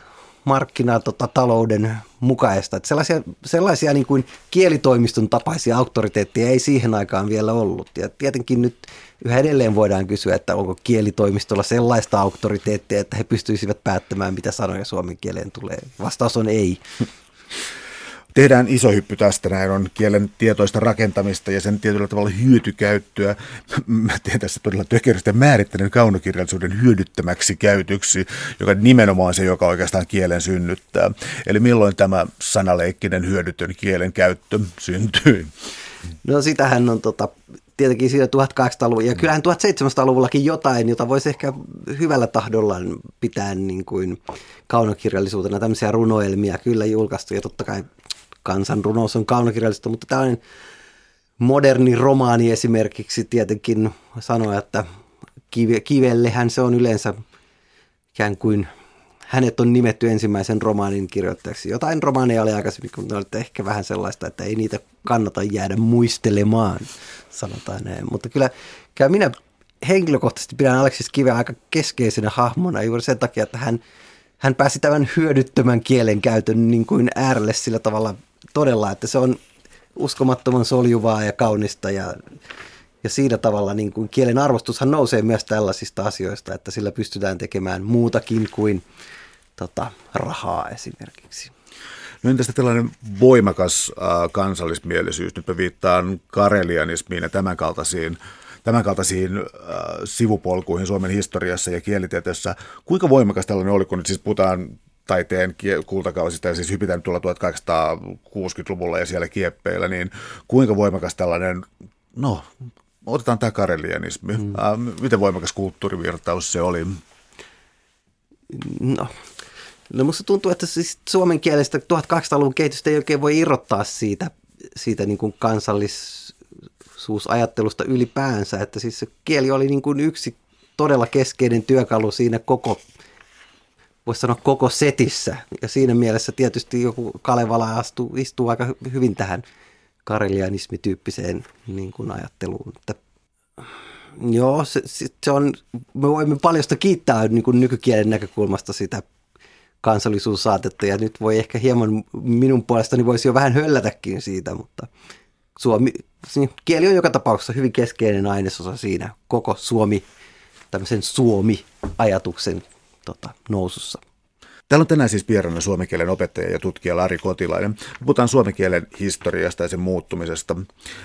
markkina tota, talouden mukaista. Että sellaisia sellaisia niin kuin kielitoimiston tapaisia auktoriteetteja ei siihen aikaan vielä ollut. Ja tietenkin nyt yhä edelleen voidaan kysyä, että onko kielitoimistolla sellaista auktoriteettia, että he pystyisivät päättämään, mitä sanoja suomen kieleen tulee. Vastaus on ei tehdään iso hyppy tästä, näin on kielen tietoista rakentamista ja sen tietyllä tavalla hyötykäyttöä. Mä teen tässä todella tökeristä määrittelen kaunokirjallisuuden hyödyttämäksi käytöksi, joka nimenomaan se, joka oikeastaan kielen synnyttää. Eli milloin tämä sanaleikkinen hyödytön kielen käyttö syntyy? No sitähän on tota, tietenkin siinä 1800-luvulla, ja kyllähän 1700-luvullakin jotain, jota voisi ehkä hyvällä tahdolla pitää niin kuin kaunokirjallisuutena, tämmöisiä runoelmia kyllä julkaistu, ja totta kai kansanrunous on kaunokirjallista, mutta tällainen moderni romaani esimerkiksi tietenkin sanoo, että kive, kivellehän se on yleensä ikään kuin hänet on nimetty ensimmäisen romaanin kirjoittajaksi. Jotain romaaneja oli aikaisemmin, kun ne olivat ehkä vähän sellaista, että ei niitä kannata jäädä muistelemaan, sanotaan näin. Mutta kyllä, kyllä minä henkilökohtaisesti pidän Aleksis Kiveä aika keskeisenä hahmona juuri sen takia, että hän, hän pääsi tämän hyödyttömän kielen käytön niin kuin äärelle sillä tavalla todella, että se on uskomattoman soljuvaa ja kaunista ja, ja siinä tavalla niin kuin kielen arvostushan nousee myös tällaisista asioista, että sillä pystytään tekemään muutakin kuin tota, rahaa esimerkiksi. No entästä tällainen voimakas äh, kansallismielisyys, nyt viittaan karelianismiin ja tämän kaltaisiin tämänkaltaisiin äh, sivupolkuihin Suomen historiassa ja kielitieteessä. Kuinka voimakas tällainen oli, kun nyt siis puhutaan taiteen kultakausista, ja siis hypitään tuolla 1860-luvulla ja siellä kieppeillä, niin kuinka voimakas tällainen, no otetaan tämä karelianismi, mm. äh, miten voimakas kulttuurivirtaus se oli? No, no musta tuntuu, että siis suomen kielestä 1800-luvun kehitystä ei oikein voi irrottaa siitä, siitä niin kuin kansallisuusajattelusta ylipäänsä, että siis se kieli oli niin kuin yksi todella keskeinen työkalu siinä koko voisi sanoa koko setissä. Ja siinä mielessä tietysti joku Kalevala astuu, istuu aika hyvin tähän karelianismityyppiseen niin kuin ajatteluun. Että, joo, se, se on, me voimme paljosta kiittää niin kuin nykykielen näkökulmasta sitä kansallisuussaatetta ja nyt voi ehkä hieman minun puolestani voisi jo vähän höllätäkin siitä, mutta suomi, kieli on joka tapauksessa hyvin keskeinen ainesosa siinä koko Suomi, tämmöisen Suomi-ajatuksen tota, nousussa. Täällä on tänään siis vieraana suomen kielen opettaja ja tutkija Lari Kotilainen. Puhutaan suomen kielen historiasta ja sen muuttumisesta.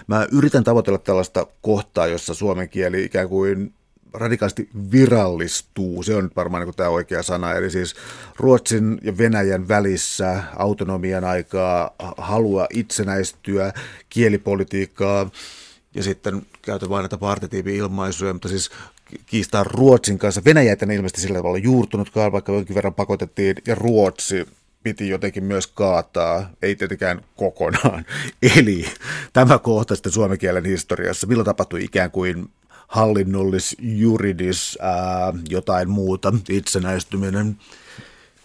Mä yritän tavoitella tällaista kohtaa, jossa suomen kieli ikään kuin radikaalisti virallistuu. Se on nyt varmaan niin tämä oikea sana. Eli siis Ruotsin ja Venäjän välissä autonomian aikaa, halua itsenäistyä, kielipolitiikkaa ja sitten käytän vain näitä partitiivi-ilmaisuja, mutta siis kiistaa Ruotsin kanssa. Venäjä ei ilmeisesti sillä tavalla juurtunutkaan, vaikka jonkin verran pakotettiin, ja Ruotsi piti jotenkin myös kaataa, ei tietenkään kokonaan. Eli tämä kohta sitten suomen kielen historiassa, milloin tapahtui ikään kuin hallinnollis, juridis, ää, jotain muuta, itsenäistyminen?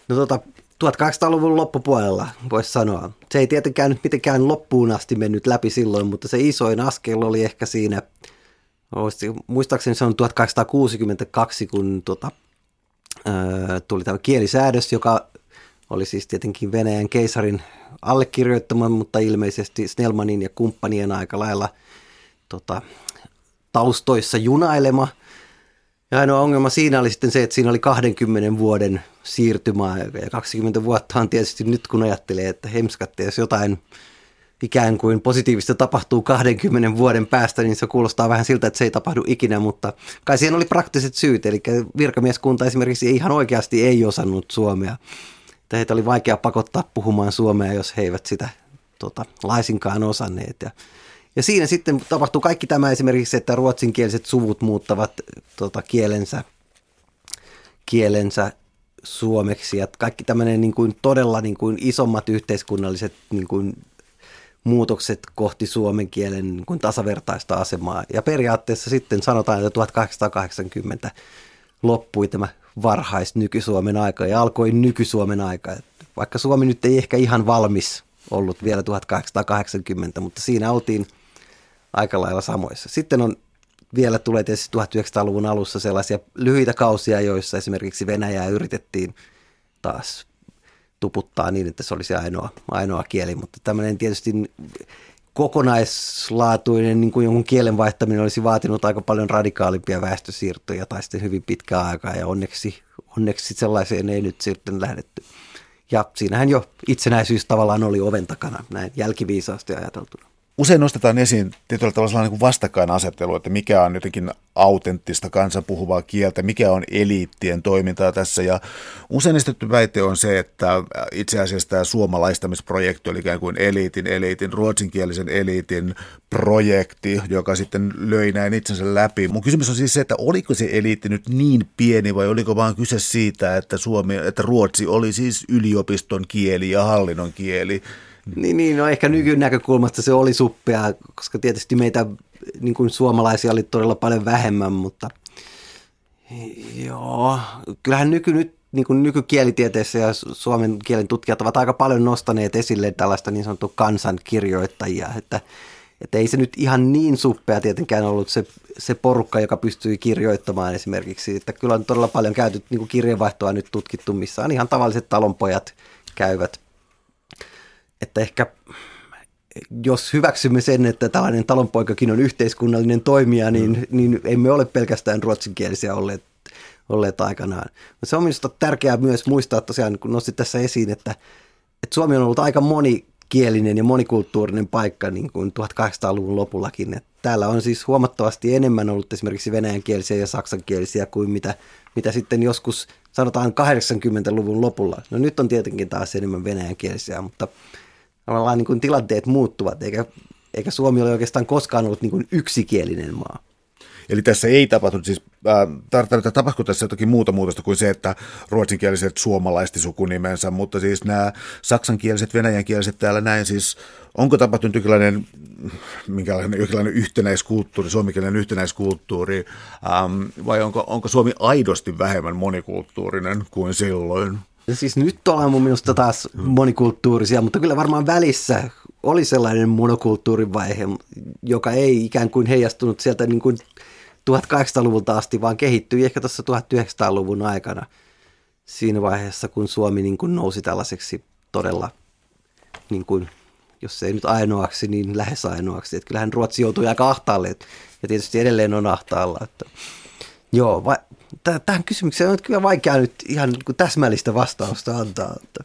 No tota, 1800-luvun loppupuolella voisi sanoa. Se ei tietenkään nyt mitenkään loppuun asti mennyt läpi silloin, mutta se isoin askel oli ehkä siinä – muistaakseni se on 1862, kun tuota, tuli tämä kielisäädös, joka oli siis tietenkin Venäjän keisarin allekirjoittama, mutta ilmeisesti Snellmanin ja kumppanien aika lailla tota, taustoissa junailema. Ja ainoa ongelma siinä oli sitten se, että siinä oli 20 vuoden siirtymä ja 20 vuotta on tietysti nyt kun ajattelee, että hemskatte, jos jotain ikään kuin positiivista tapahtuu 20 vuoden päästä, niin se kuulostaa vähän siltä, että se ei tapahdu ikinä, mutta kai siihen oli praktiset syyt, eli virkamieskunta esimerkiksi ihan oikeasti ei osannut suomea. Heitä oli vaikea pakottaa puhumaan suomea, jos he eivät sitä tota, laisinkaan osanneet. Ja, ja siinä sitten tapahtuu kaikki tämä esimerkiksi, että ruotsinkieliset suvut muuttavat tota, kielensä, kielensä suomeksi ja kaikki tämmöinen niin kuin todella niin kuin isommat yhteiskunnalliset niin kuin muutokset kohti suomen kielen niin kuin tasavertaista asemaa. Ja periaatteessa sitten sanotaan, että 1880 loppui tämä varhais nyky-Suomen aika ja alkoi nyky-Suomen aika. Vaikka Suomi nyt ei ehkä ihan valmis ollut vielä 1880, mutta siinä oltiin aika lailla samoissa. Sitten on vielä tulee tietysti 1900-luvun alussa sellaisia lyhyitä kausia, joissa esimerkiksi Venäjää yritettiin taas tuputtaa niin, että se olisi ainoa, ainoa kieli, mutta tämmöinen tietysti kokonaislaatuinen niin kuin jonkun kielen vaihtaminen olisi vaatinut aika paljon radikaalimpia väestösiirtoja tai sitten hyvin pitkää aikaa ja onneksi, onneksi sellaiseen ei nyt sitten lähdetty. Ja siinähän jo itsenäisyys tavallaan oli oven takana, näin jälkiviisaasti ajateltuna. Usein nostetaan esiin tietyllä tavalla sellainen niin vastakkainasettelu, että mikä on jotenkin autenttista kansan puhuvaa kieltä, mikä on eliittien toimintaa tässä. Ja usein esitetty väite on se, että itse asiassa tämä suomalaistamisprojekti oli ikään kuin eliitin, eliitin, ruotsinkielisen eliitin projekti, joka sitten löi näin itsensä läpi. Mun kysymys on siis se, että oliko se eliitti nyt niin pieni vai oliko vaan kyse siitä, että, Suomi, että Ruotsi oli siis yliopiston kieli ja hallinnon kieli niin, niin, no ehkä nykynäkökulmasta se oli suppea, koska tietysti meitä niin kuin suomalaisia oli todella paljon vähemmän, mutta joo, kyllähän nyky, nyt, niin kuin nykykielitieteessä ja suomen kielen tutkijat ovat aika paljon nostaneet esille tällaista niin sanottua kansankirjoittajia, että, että ei se nyt ihan niin suppea tietenkään ollut se, se porukka, joka pystyi kirjoittamaan esimerkiksi, että kyllä on todella paljon käyty niin kuin kirjeenvaihtoa nyt tutkittu, missä on ihan tavalliset talonpojat käyvät että ehkä jos hyväksymme sen, että tällainen talonpoikakin on yhteiskunnallinen toimija, niin, mm. niin emme ole pelkästään ruotsinkielisiä olleet, olleet aikanaan. Mutta se on minusta tärkeää myös muistaa tosiaan, kun nostit tässä esiin, että, että Suomi on ollut aika moni monikielinen ja monikulttuurinen paikka niin kuin 1800-luvun lopullakin. Et täällä on siis huomattavasti enemmän ollut esimerkiksi venäjänkielisiä ja saksankielisiä kuin mitä, mitä sitten joskus sanotaan 80-luvun lopulla. No nyt on tietenkin taas enemmän venäjänkielisiä, mutta tavallaan niin kuin tilanteet muuttuvat, eikä, eikä Suomi ole oikeastaan koskaan ollut niin kuin yksikielinen maa. Eli tässä ei tapahtunut, siis äh, tapahtuiko tässä jotakin muuta muutosta kuin se, että ruotsinkieliset suomalaisti sukunimensä, mutta siis nämä saksankieliset, venäjänkieliset täällä näin, siis onko tapahtunut jonkinlainen, minkälainen, jonkinlainen yhtenäiskulttuuri, suomikielinen yhtenäiskulttuuri, ähm, vai onko, onko Suomi aidosti vähemmän monikulttuurinen kuin silloin? Siis nyt ollaan mun minusta taas monikulttuurisia, mutta kyllä varmaan välissä oli sellainen monokulttuurivaihe, joka ei ikään kuin heijastunut sieltä niin kuin 1800-luvulta asti, vaan kehittyi ehkä tuossa 1900-luvun aikana siinä vaiheessa, kun Suomi niin kuin nousi tällaiseksi todella, niin kuin, jos ei nyt ainoaksi, niin lähes ainoaksi. Että kyllähän Ruotsi joutui aika ahtaalle ja tietysti edelleen on ahtaalla. Että, joo, va, tähän kysymykseen on kyllä vaikea nyt ihan niin täsmällistä vastausta antaa. Että.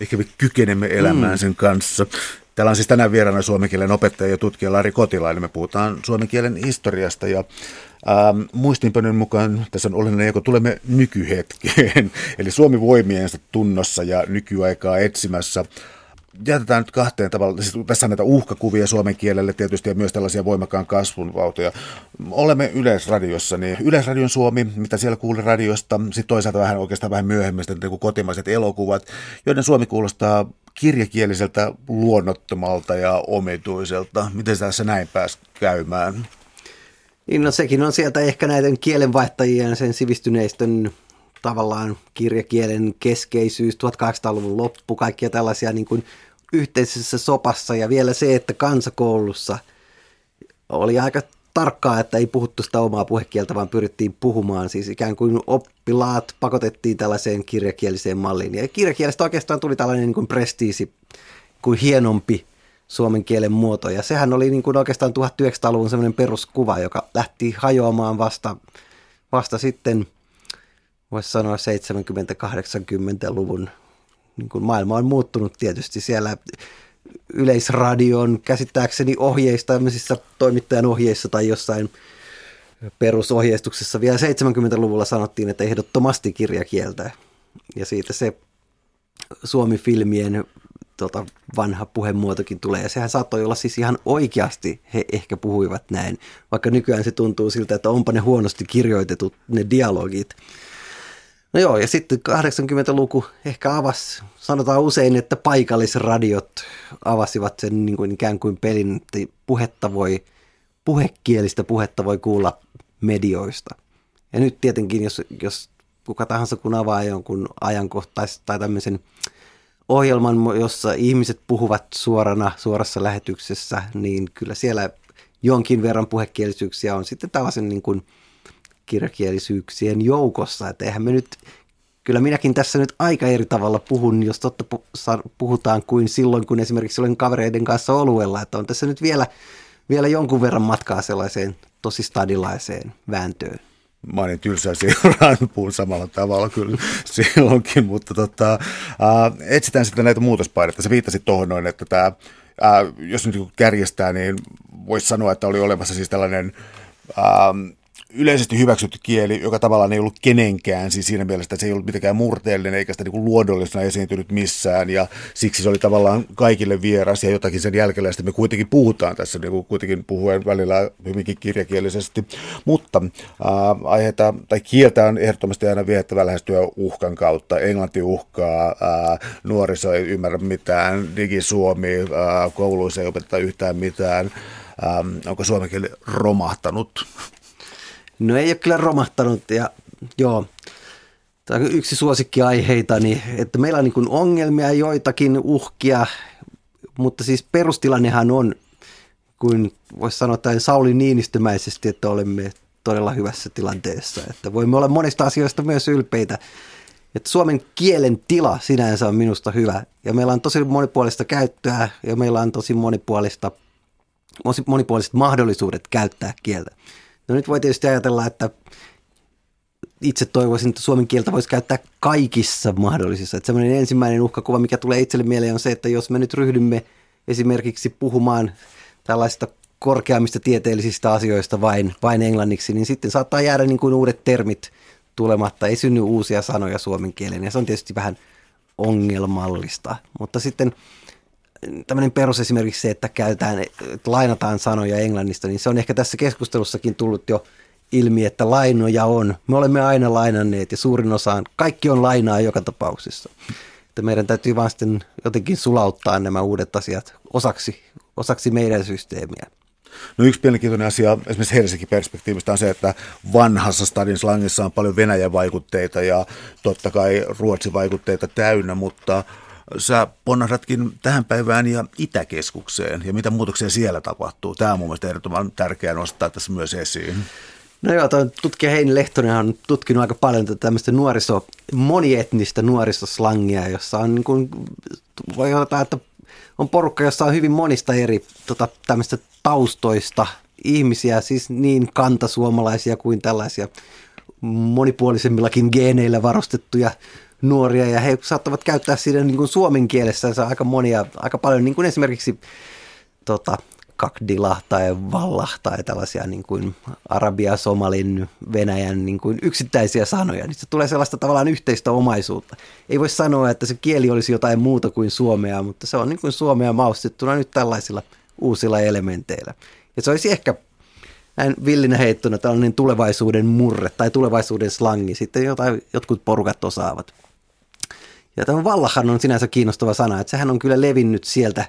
Ehkä me kykenemme elämään mm. sen kanssa. Täällä on siis tänään vieraana suomen kielen opettaja ja tutkija Lari Kotilainen. Me puhutaan suomen kielen historiasta ja ähm, muistinpönön mukaan tässä on olennainen, kun tulemme nykyhetkeen, eli Suomi voimiensa tunnossa ja nykyaikaa etsimässä jätetään nyt kahteen tavalla. Siis tässä on näitä uhkakuvia suomen kielelle tietysti ja myös tällaisia voimakkaan kasvun vautoja. Olemme Yleisradiossa, niin Yleisradion Suomi, mitä siellä kuuli radiosta, sitten toisaalta vähän oikeastaan vähän myöhemmistä niin kotimaiset elokuvat, joiden Suomi kuulostaa kirjakieliseltä luonnottomalta ja omituiselta. Miten tässä näin pääsi käymään? Niin no sekin on sieltä ehkä näiden kielenvaihtajien sen sivistyneistön tavallaan kirjakielen keskeisyys, 1800-luvun loppu, kaikkia tällaisia niin kuin yhteisessä sopassa ja vielä se, että kansakoulussa oli aika tarkkaa, että ei puhuttu sitä omaa puhekieltä, vaan pyrittiin puhumaan. Siis ikään kuin oppilaat pakotettiin tällaiseen kirjakieliseen malliin. Ja kirjakielestä oikeastaan tuli tällainen niin kuin prestiisi, kuin hienompi suomen kielen muoto. Ja sehän oli niin kuin oikeastaan 1900-luvun semmoinen peruskuva, joka lähti hajoamaan vasta, vasta sitten, voisi sanoa 70-80-luvun. Niin kuin maailma on muuttunut tietysti siellä yleisradion käsittääkseni ohjeista, tämmöisissä toimittajan ohjeissa tai jossain perusohjeistuksessa vielä 70-luvulla sanottiin, että ehdottomasti kirjakieltä. Ja siitä se Suomi-filmien tota, vanha puhemuotokin tulee. Ja sehän saattoi olla siis ihan oikeasti, he ehkä puhuivat näin, vaikka nykyään se tuntuu siltä, että onpa ne huonosti kirjoitetut ne dialogit. No joo, ja sitten 80-luku ehkä avasi, sanotaan usein, että paikallisradiot avasivat sen niin kuin ikään kuin pelin, että puhetta voi, puhekielistä puhetta voi kuulla medioista. Ja nyt tietenkin, jos, jos kuka tahansa kun avaa jonkun ajankohtais- tai tämmöisen ohjelman, jossa ihmiset puhuvat suorana, suorassa lähetyksessä, niin kyllä siellä jonkin verran puhekielisyyksiä on sitten tällaisen niin kuin – kirjakielisyyksien joukossa. Että eihän me nyt, kyllä minäkin tässä nyt aika eri tavalla puhun, jos totta puhutaan kuin silloin, kun esimerkiksi olen kavereiden kanssa oluella. Että on tässä nyt vielä, vielä jonkun verran matkaa sellaiseen tosi stadilaiseen vääntöön. Mä olin tylsää seuraan, puhun samalla tavalla kyllä silloinkin, mutta tota, äh, etsitään sitten näitä muutospaineita. Sä viittasit tuohon noin, että tämä, äh, jos nyt kärjestää, niin voisi sanoa, että oli olemassa siis tällainen äh, yleisesti hyväksytty kieli, joka tavallaan ei ollut kenenkään, siis siinä mielessä, että se ei ollut mitenkään murteellinen eikä sitä niin luodollisena esiintynyt missään ja siksi se oli tavallaan kaikille vieras ja jotakin sen jälkeen me kuitenkin puhutaan tässä, niin kuin kuitenkin puhuen välillä hyvinkin kirjakielisesti, mutta äh, aiheita tai kieltä on ehdottomasti aina viettävä lähestyä uhkan kautta. Englanti uhkaa, äh, nuoriso ei ymmärrä mitään, digisuomi, äh, kouluissa ei opeteta yhtään mitään. Ähm, onko suomen kieli romahtanut? No ei ole kyllä romahtanut ja joo, tämä on yksi suosikkiaiheita, niin että meillä on niin ongelmia, joitakin uhkia, mutta siis perustilannehan on, kuin voisi sanoa tämän Sauli Niinistömäisesti, että olemme todella hyvässä tilanteessa. Että voimme olla monista asioista myös ylpeitä. Että suomen kielen tila sinänsä on minusta hyvä. Ja meillä on tosi monipuolista käyttöä ja meillä on tosi monipuolista, monipuoliset mahdollisuudet käyttää kieltä. No nyt voi tietysti ajatella, että itse toivoisin, että suomen kieltä voisi käyttää kaikissa mahdollisissa. Että semmoinen ensimmäinen uhkakuva, mikä tulee itselle mieleen on se, että jos me nyt ryhdymme esimerkiksi puhumaan tällaista korkeammista tieteellisistä asioista vain, vain englanniksi, niin sitten saattaa jäädä niin kuin uudet termit tulematta. Ei synny uusia sanoja suomen kieleen ja se on tietysti vähän ongelmallista. Mutta sitten tämmöinen perus esimerkiksi se, että käytetään, että lainataan sanoja englannista, niin se on ehkä tässä keskustelussakin tullut jo ilmi, että lainoja on. Me olemme aina lainanneet ja suurin osa, kaikki on lainaa joka tapauksessa. Että meidän täytyy vaan sitten jotenkin sulauttaa nämä uudet asiat osaksi, osaksi meidän systeemiä. No yksi mielenkiintoinen asia esimerkiksi Helsingin perspektiivistä on se, että vanhassa stadin slangissa on paljon Venäjän vaikutteita ja totta kai Ruotsin vaikutteita täynnä, mutta sä ponnahdatkin tähän päivään ja Itäkeskukseen ja mitä muutoksia siellä tapahtuu. Tämä on mun mielestä ehdottoman tärkeää nostaa tässä myös esiin. No joo, tuo tutkija Heini Lehtonen on tutkinut aika paljon tätä tämmöistä nuoriso, monietnistä nuorisoslangia, jossa on niin kuin, voi odottaa, että on porukka, jossa on hyvin monista eri tota, tämmöistä taustoista ihmisiä, siis niin kantasuomalaisia kuin tällaisia monipuolisemmillakin geeneillä varustettuja nuoria ja he saattavat käyttää siinä niin kuin suomen kielessä aika monia, aika paljon niin kuin esimerkiksi tota, kakdila tai valla tai tällaisia niin kuin arabia, somalin, venäjän niin kuin yksittäisiä sanoja. Niin se tulee sellaista tavallaan yhteistä omaisuutta. Ei voi sanoa, että se kieli olisi jotain muuta kuin suomea, mutta se on niin kuin suomea maustettuna nyt tällaisilla uusilla elementeillä. Ja se olisi ehkä näin villinä heittona tällainen tulevaisuuden murre tai tulevaisuuden slangi, sitten jotain jotkut porukat osaavat. Ja tämä vallahan on sinänsä kiinnostava sana, että sehän on kyllä levinnyt sieltä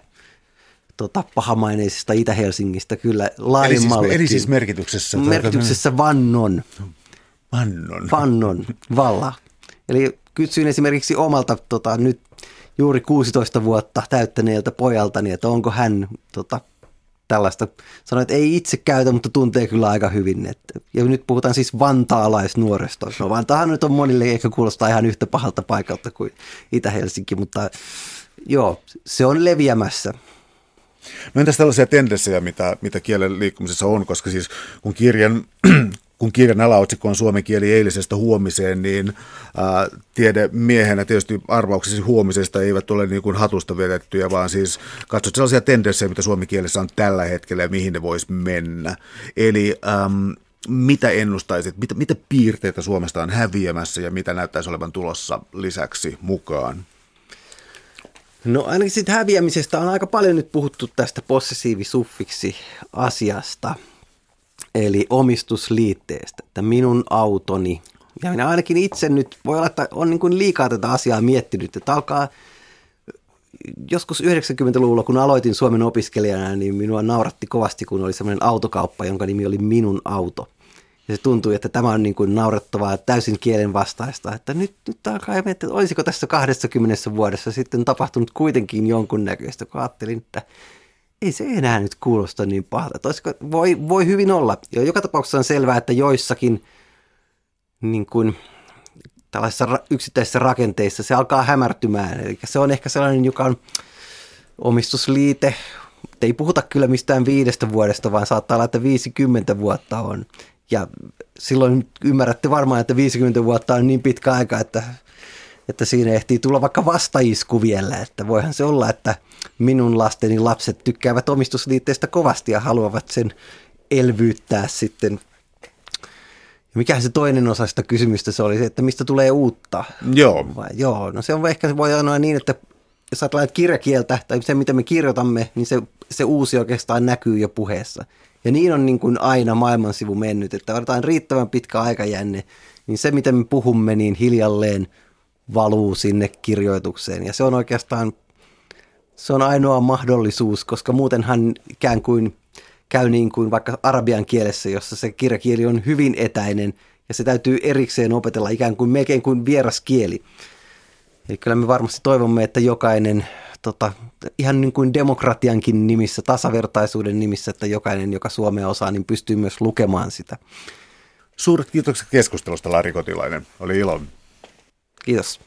tota, pahamaineisesta Itä-Helsingistä kyllä laajemmallekin. Eli, siis, eli siis merkityksessä? Merkityksessä vannon. Vannon. Vannon, valla. Eli kysyin esimerkiksi omalta tota, nyt juuri 16 vuotta täyttäneeltä pojaltani, että onko hän tota, tällaista, sanoin, että ei itse käytä, mutta tuntee kyllä aika hyvin. Että, ja nyt puhutaan siis vantaalaisnuoresta. No Vantaahan nyt on monille ehkä kuulostaa ihan yhtä pahalta paikalta kuin Itä-Helsinki, mutta joo, se on leviämässä. No entäs tällaisia tendenssejä, mitä, mitä kielen liikkumisessa on, koska siis kun kirjan kun kirjan alaotsikko on suomen kieli eilisestä huomiseen, niin ää, tiedemiehenä tietysti arvauksesi huomisesta eivät ole niin kuin hatusta vedettyjä, vaan siis katsot sellaisia tendenssejä, mitä suomen kielessä on tällä hetkellä ja mihin ne voisi mennä. Eli äm, mitä ennustaisit, mitä, mitä piirteitä Suomesta on häviämässä ja mitä näyttäisi olevan tulossa lisäksi mukaan? No ainakin siitä häviämisestä on aika paljon nyt puhuttu tästä possessiivisuffiksi asiasta, eli omistusliitteestä, että minun autoni, ja minä ainakin itse nyt, voi olla, että on niin kuin liikaa tätä asiaa miettinyt, että alkaa joskus 90-luvulla, kun aloitin Suomen opiskelijana, niin minua nauratti kovasti, kun oli semmoinen autokauppa, jonka nimi oli Minun auto. Ja se tuntui, että tämä on niin kuin naurettavaa, täysin kielen vastaista, että nyt, nyt alkaa miettiä, että olisiko tässä 20 vuodessa sitten tapahtunut kuitenkin jonkunnäköistä, kun ajattelin, että ei se enää nyt kuulosta niin pahalta. Että olisiko, voi, voi hyvin olla. Ja joka tapauksessa on selvää, että joissakin niin kuin, tällaisissa yksittäisissä rakenteissa se alkaa hämärtymään. Eli se on ehkä sellainen, joka on omistusliite, ei puhuta kyllä mistään viidestä vuodesta, vaan saattaa olla, että 50 vuotta on. Ja silloin ymmärrätte varmaan, että 50 vuotta on niin pitkä aika, että, että siinä ehtii tulla vaikka vastaisku vielä. Että voihan se olla, että minun lasteni lapset tykkäävät omistusliitteestä kovasti ja haluavat sen elvyyttää sitten. Ja mikä se toinen osa sitä kysymystä se oli, että mistä tulee uutta? Joo. Vai, joo, no se on ehkä se voi sanoa niin, että jos ajatellaan kirjakieltä tai se, mitä me kirjoitamme, niin se, se uusi oikeastaan näkyy jo puheessa. Ja niin on niin kuin aina maailmansivu mennyt, että otetaan riittävän pitkä aikajänne, niin se, mitä me puhumme, niin hiljalleen valuu sinne kirjoitukseen. Ja se on oikeastaan, se on ainoa mahdollisuus, koska muutenhan ikään kuin käy niin kuin vaikka arabian kielessä, jossa se kirjakieli on hyvin etäinen ja se täytyy erikseen opetella ikään kuin melkein kuin vieras kieli. Eli kyllä me varmasti toivomme, että jokainen tota, ihan niin kuin demokratiankin nimissä, tasavertaisuuden nimissä, että jokainen, joka Suomea osaa, niin pystyy myös lukemaan sitä. Suuret kiitokset keskustelusta, Lari Kotilainen. Oli ilo. Kiitos.